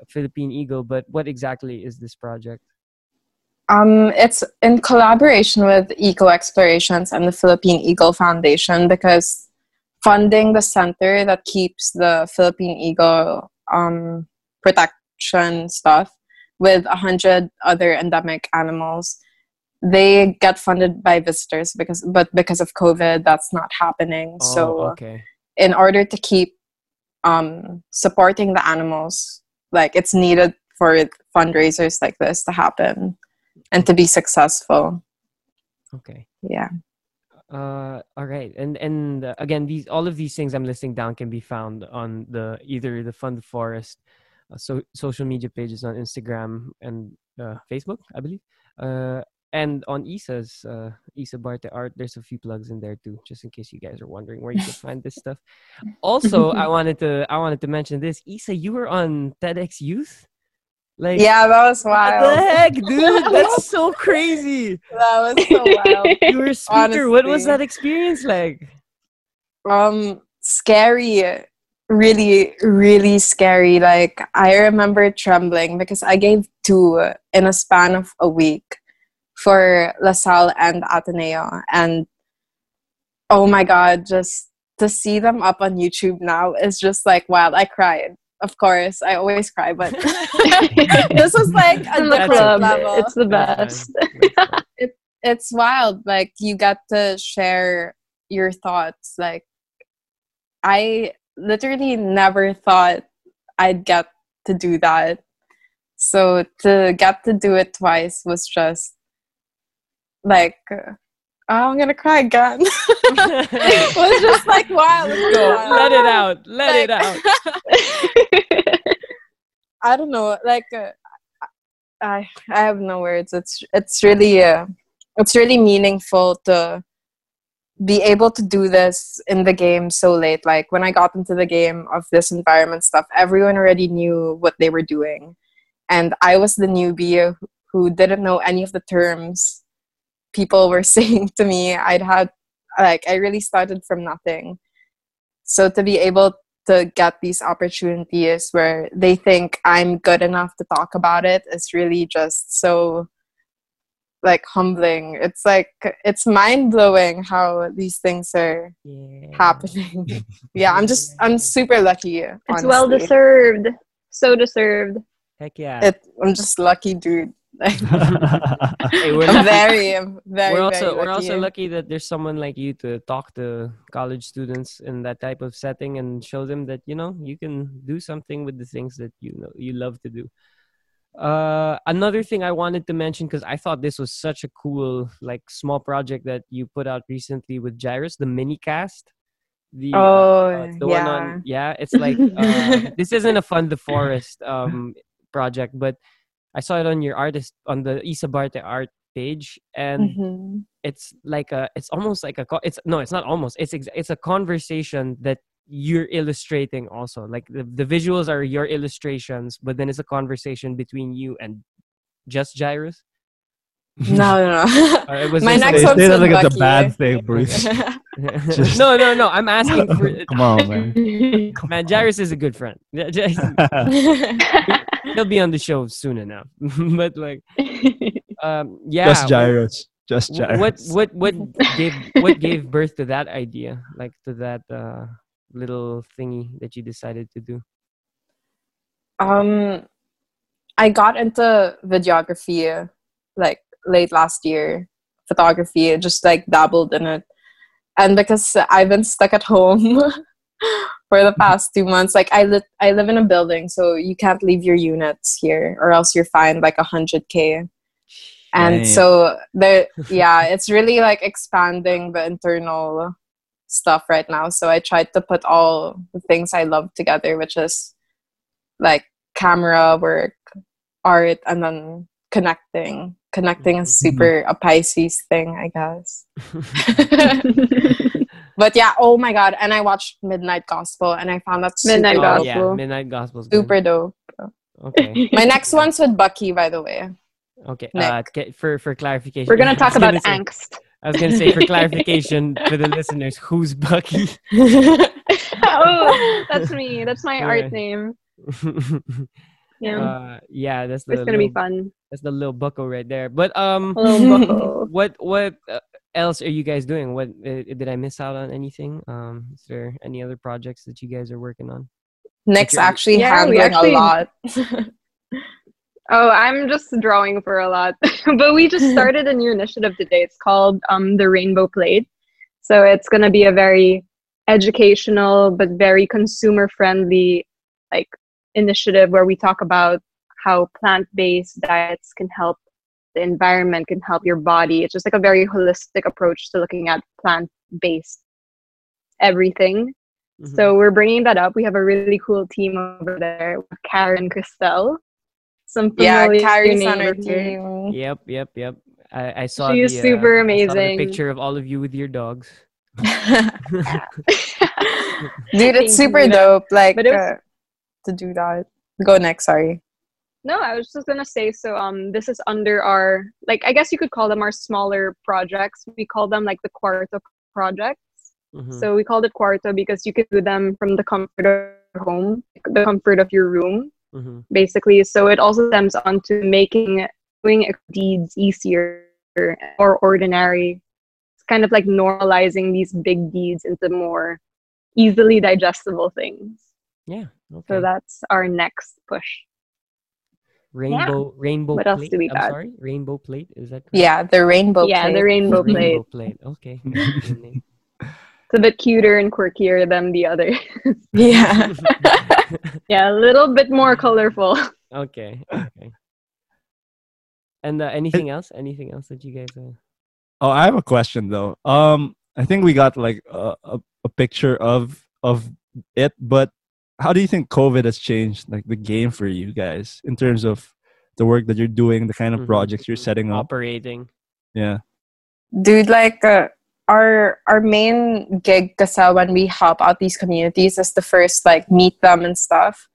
Philippine Eagle, but what exactly is this project? Um, it's in collaboration with Eco Explorations and the Philippine Eagle Foundation because funding the center that keeps the Philippine Eagle um, protection stuff with a hundred other endemic animals. They get funded by visitors because, but because of COVID, that's not happening. so, Oh, okay. in order to keep um, supporting the animals, like it's needed for fundraisers like this to happen and to be successful. Okay. Yeah. Uh, all right, and and uh, again, these all of these things I'm listing down can be found on the either the Fund Forest, uh, so social media pages on Instagram and uh, Facebook, I believe, uh, and on Isa's uh, Isa Barte Art. There's a few plugs in there too, just in case you guys are wondering where you can find this stuff. Also, I wanted to I wanted to mention this. Isa, you were on TEDx Youth. Like, Yeah, that was wild. what the heck, dude? That's so crazy. That was so wild. You were a speaker. What was that experience like? um scary really really scary like i remember trembling because i gave two in a span of a week for lasalle and ateneo and oh my god just to see them up on youtube now is just like wild i cried of course i always cry but this was like a the different club, level it's the best. fine. That's fine. it's wild like you get to share your thoughts like i literally never thought i'd get to do that so to get to do it twice was just like uh, i'm gonna cry again it was just like wild It was Go, wild. let it out. Let it out. I don't know. Like, uh, I I have no words. It's it's really uh, it's really meaningful to be able to do this in the game so late. Like when I got into the game of this environment stuff, everyone already knew what they were doing, and I was the newbie who didn't know any of the terms people were saying to me. I'd had like I really started from nothing. So to be able to get these opportunities where they think I'm good enough to talk about it is really just so like humbling. It's like it's mind blowing how these things are Yeah. happening. yeah, I'm just I'm super lucky. It's well deserved. So deserved. Heck yeah. It, I'm just lucky, dude. Hey, we're I'm very, I'm very, we're also very we're lucky. also lucky that there's someone like you to talk to college students in that type of setting and show them that you know you can do something with the things that you know you love to do. Uh, another thing I wanted to mention because I thought this was such a cool like small project that you put out recently with Jairus, the mini cast. The, uh, Oh, uh, the one on yeah. yeah it's like uh, this isn't a fund the forest um project but i saw it on your artist on the Isa Barte art page and Mhm. it's like a it's almost like a it's no it's not almost it's ex- it's a conversation that you're illustrating also like the, the visuals are your illustrations but then it's a conversation between you and just Jairus No, no, no. Or it was My next They like- one's that like it's a bad thing, Bruce. Just- no no no i'm asking for Come on, man. Come man on. Jairus is a good friend Yeah, Gy- he'll be on the show soon enough but like um yeah Just gyros. Just wh- gyros. what what what gave what gave birth to that idea like to that uh little thingy that you decided to do um, I got into videography like late last year. Photography, just like dabbled in it, and because I've been stuck at home for the past two months, like I li- I live in a building, so you can't leave your units here, or else you're fined like a hundred k. and Dang. so there yeah it's really like expanding the internal stuff right now so i tried to put all the things i love together which is like camera work art and then connecting connecting is Mhm. super a pisces thing i guess but yeah oh my god and i watched midnight gospel and i found that Midnight super dope. yeah Gospel. midnight gospel's good. super dope okay my next one's with bucky by the way okay Nick. uh for for clarification We're gonna talk about gonna say- angst. i was gonna say for clarification for the listeners who's bucky oh, that's me. That's my Yeah. art name. Yeah, uh yeah that's the it's gonna be fun. That's the little bucko right there. But um, Little bucko. what what uh, else are you guys doing? What uh, did I miss out on anything? Um, is there any other projects that you guys are working on? Nick's actually Yeah, we handling actually- a lot. Oh, I'm just drawing for a lot. but we just started a new initiative today. It's called um, the Rainbow Plate. So it's going to be a very educational but very consumer friendly like initiative where we talk about how plant-based diets can help the environment, can help your body. It's just like a very holistic approach to looking at plant-based everything. Mhm. So we're bringing that up. We have a really cool team over there, with Karen Christelle. Some yeah, familiar Carrie's on our names team. Yep, yep, yep. I, I saw. She is the, uh, super I saw the amazing. picture of all of you with your dogs. Dude, it's super dope. Like But it was- uh, to do that. Go next. Sorry. No, I was just gonna say. So, um, this is under our like I guess you could call them our smaller projects. We call them like the Quarto projects. Mhm. So we called it Quarto because you could do them from the comfort of your home, the comfort of your room, Mhm. basically. So it also stems onto making doing deeds easier or ordinary. It's kind of like normalizing these big deeds into more easily digestible things. Yeah. Okay. So that's our next push. Rainbow rainbow What else plate. do we I'm got? sorry, rainbow plate. Is that correct? Yeah, the rainbow. yeah, plate. the rainbow plate. Rainbow plate. Okay. It's a bit cuter and quirkier than the other. Yeah. yeah, a little bit more colorful. okay. Okay. And uh, anything else? Anything else that you guys? Uh... Oh, I have a question though. Um, I think we got like a, a, a picture of of it, but how do you think COVID has changed like the game for you guys in terms of the work that you're doing, the kind of Mhm. projects you're setting up? operating? Yeah. dude like uh, our our main gig kasi when we help out these communities is to first like meet them and stuff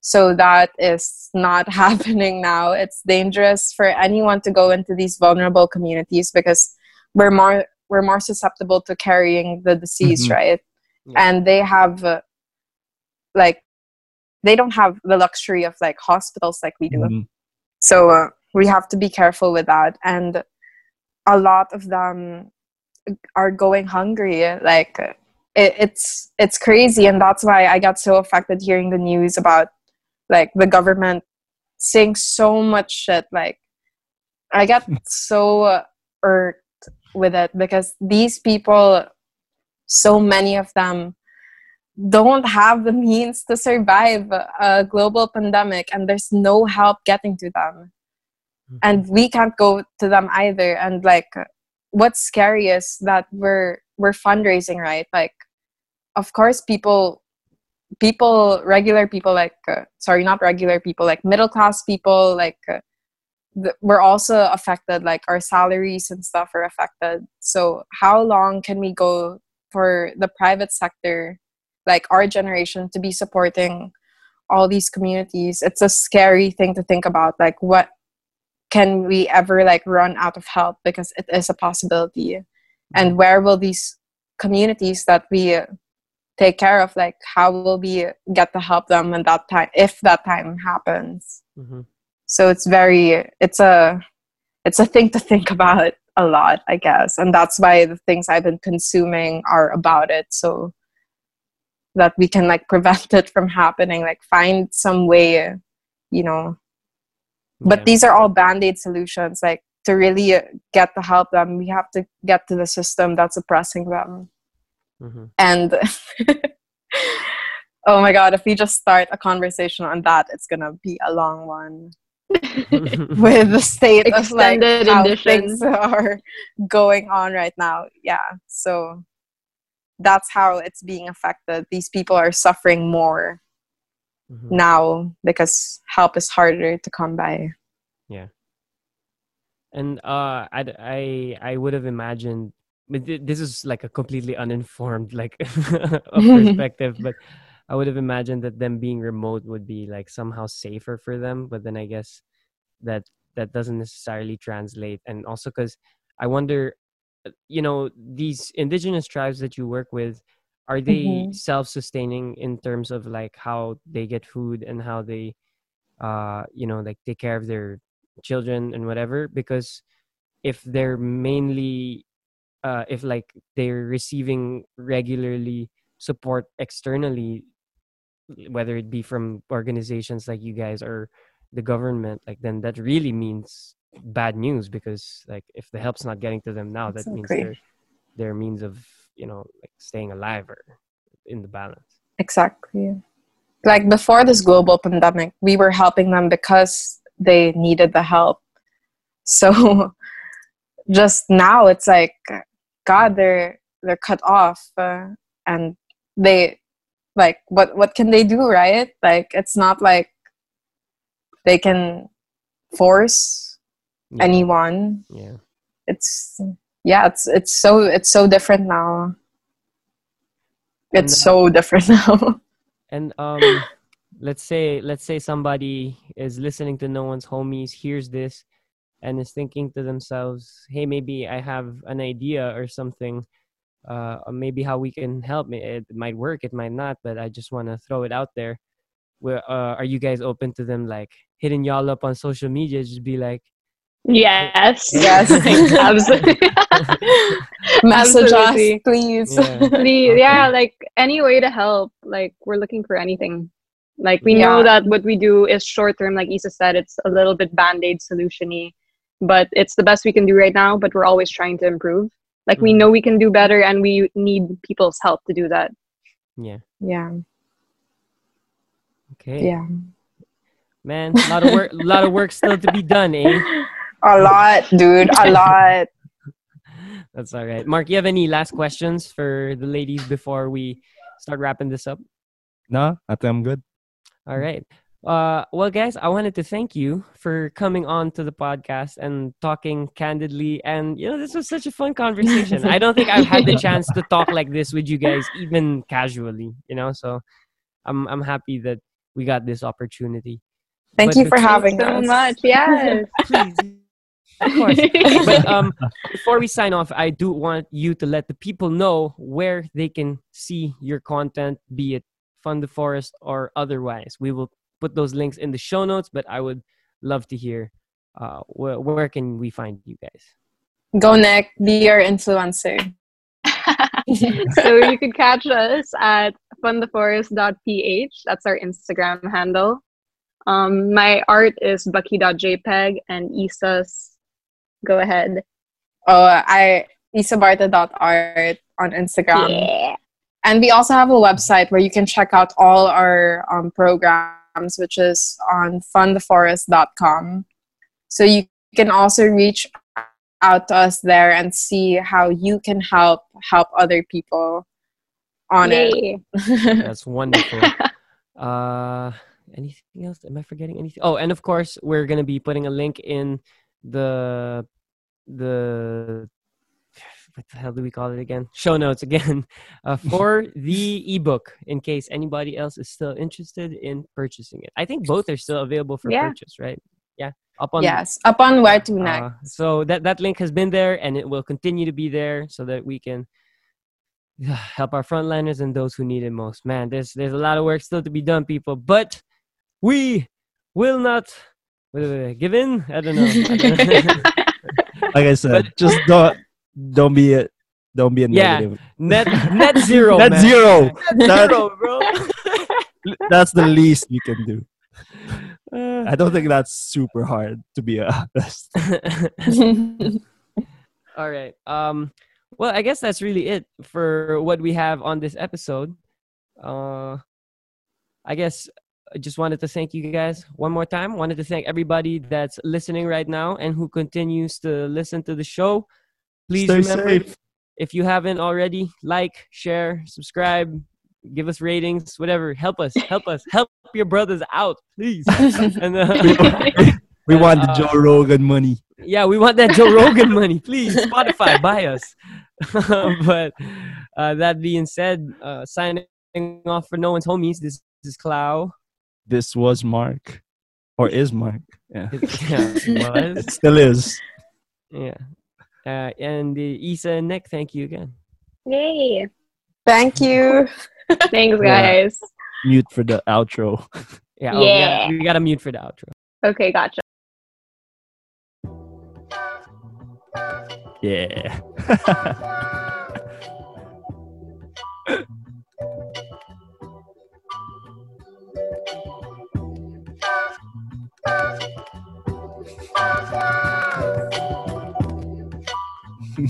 so that is not happening now it's dangerous for anyone to go into these vulnerable communities because we're more we're more susceptible to carrying the disease Mhm. right Yeah. and they have uh, like they don't have the luxury of like hospitals like we do. Mhm. so uh, we have to be careful with that. And a lot of them are going hungry like it, it's it's crazy. And that's why i got so affected hearing the news about like the government saying so much shit. Like i got so irked with it because these people so many of them don't have the means to survive a global pandemic and there's no help getting to them. And we can't go to them either. And like what's scary is that we're we're fundraising right? Like of course people people regular people like uh, sorry not regular people like middle class people like uh, th- we're also affected like our salaries and stuff are affected. So how long can we go for the private sector like our generation to be supporting all these communities. It's a scary thing to think about like what can we ever like run out of help because it is a possibility. And where will these communities that we take care of like how will we get to help them when that time if that time happens? Mhm. so it's very it's a it's a thing to think about a lot i guess. And that's why the things i've been consuming are about it. So that we can like prevent it from happening like find some way you know. But Yeah. these are all band-aid solutions like to really uh, get to help them we have to get to the system that's oppressing them. Mm-hmm. and oh my god if we just start a conversation on that it's gonna be a long one. With the state of like Extended how things are going on right now. Yeah so that's how it's being affected these people are suffering more Mhm. now because help is harder to come by Yeah. And uh, I I I would have imagined. But this is like a completely uninformed like perspective, but I would have imagined that them being remote would be like somehow safer for them. But then I guess that that doesn't necessarily translate, and also because I wonder, you know, these indigenous tribes that you work with, are they Mhm. self-sustaining in terms of like how they get food and how they, uh, you know, like take care of their children and whatever because if they're mainly uh, if like they're receiving regularly support externally whether it be from organizations like you guys or the government like then that really means bad news because like if the help's not getting to them now that means their their means of you know like staying alive or in the balance Exactly. Like before this global pandemic, we were helping them because they needed the help. So just now it's like god they're they're cut off uh, and they like what what can they do, right? Like it's not like they can force Yeah. anyone. yeah It's yeah, it's it's so it's so different now. And, It's uh, so different now. And um, let's say let's say somebody is listening to no one's homies, hears this, and is thinking to themselves, "Hey, maybe I have an idea or something. Uh, or maybe how we can help. me. It might work, it might not, but I just want to throw it out there. Where uh, are you guys open to them like hitting y'all up on social media? Just be like, Yes. Yes. Absolutely. Message Absolutely. us, please. Yeah. The- yeah, like any way to help. Like we're looking for anything. Like we know that what we do is short term. Like Isa said, it's a little bit band aid solutiony, but it's the best we can do right now. But we're always trying to improve. Like we Mhm. know we can do better, and we need people's help to do that. yeah, yeah, okay, yeah. man, a lot of work, a lot of work still to be done, eh? A lot, dude. A lot. That's all right. Mark, you have any last questions for the ladies before we start wrapping this up? No, I think I'm good. All right. Uh, well, guys, I wanted to thank you for coming on to the podcast and talking candidly. And, you know, this was such a fun conversation. I don't think I've had the chance to talk like this with you guys, even casually, you know? So I'm, I'm happy that we got this opportunity. Thank But you for having having so much. Yes. Please. Of course. but um, before we sign off, I do want you to let the people know where they can see your content, be it Fund the Forest or otherwise. We will put those links in the show notes, but I would love to hear uh, where, where can we find you guys? Go Nick, be our influencer. so you could catch us at fundtheforest.ph. That's our Instagram handle. Um, my art is bucky.jpg and Isa's. Go ahead. Oh, I isabarte.art on Instagram. Yeah. And we also have a website where you can check out all our um, programs, which is on fundtheforest.com. So you can also reach out to us there and see how you can help help other people on Yay. it. That's wonderful. uh, anything else? Am I forgetting anything? Oh, and of course, we're gonna be putting a link in the the what the hell do we call it again? Show notes again uh, for the ebook in case anybody else is still interested in purchasing it. I think both are still available for Yeah. purchase, right? Yeah, up on yes, up on where to uh, next. so that that link has been there, and it will continue to be there, so that we can help our frontliners and those who need it most. Man, there's there's a lot of work still to be done, people, but we will not wait, wait, wait, give in. I don't know. I don't know. Like I said, just don't don't be a don't be a Yeah. negative. net net zero. Net man. zero. Net That- zero, bro. That's the least you can do. Uh, I don't think that's super hard to be honest. All right. Um, well, I guess that's really it for what we have on this episode. Uh, I guess I just wanted to thank you guys one more time. Wanted to thank everybody that's listening right now and who continues to listen to the show. Please Stay remember, safe. if you haven't already, like, share, subscribe, give us ratings, whatever. Help us, help us, help your brothers out, please. and uh, We want the Uh, Joe Rogan money. yeah, we want that Joe Rogan money, please. Spotify, buy us. but uh, that being said, uh, signing off for no one's homies. This is Clow this was Mark or is Mark. Yeah. yeah it, it still is. Yeah. Uh, and uh, Isa and Nick, thank you again. Yay. Thank you. Thanks, guys. Yeah. Mute for the outro. yeah. Oh, yeah. We got to mute for the outro. Okay, gotcha. Yeah. I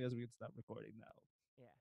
guess we can stop recording now. Yeah.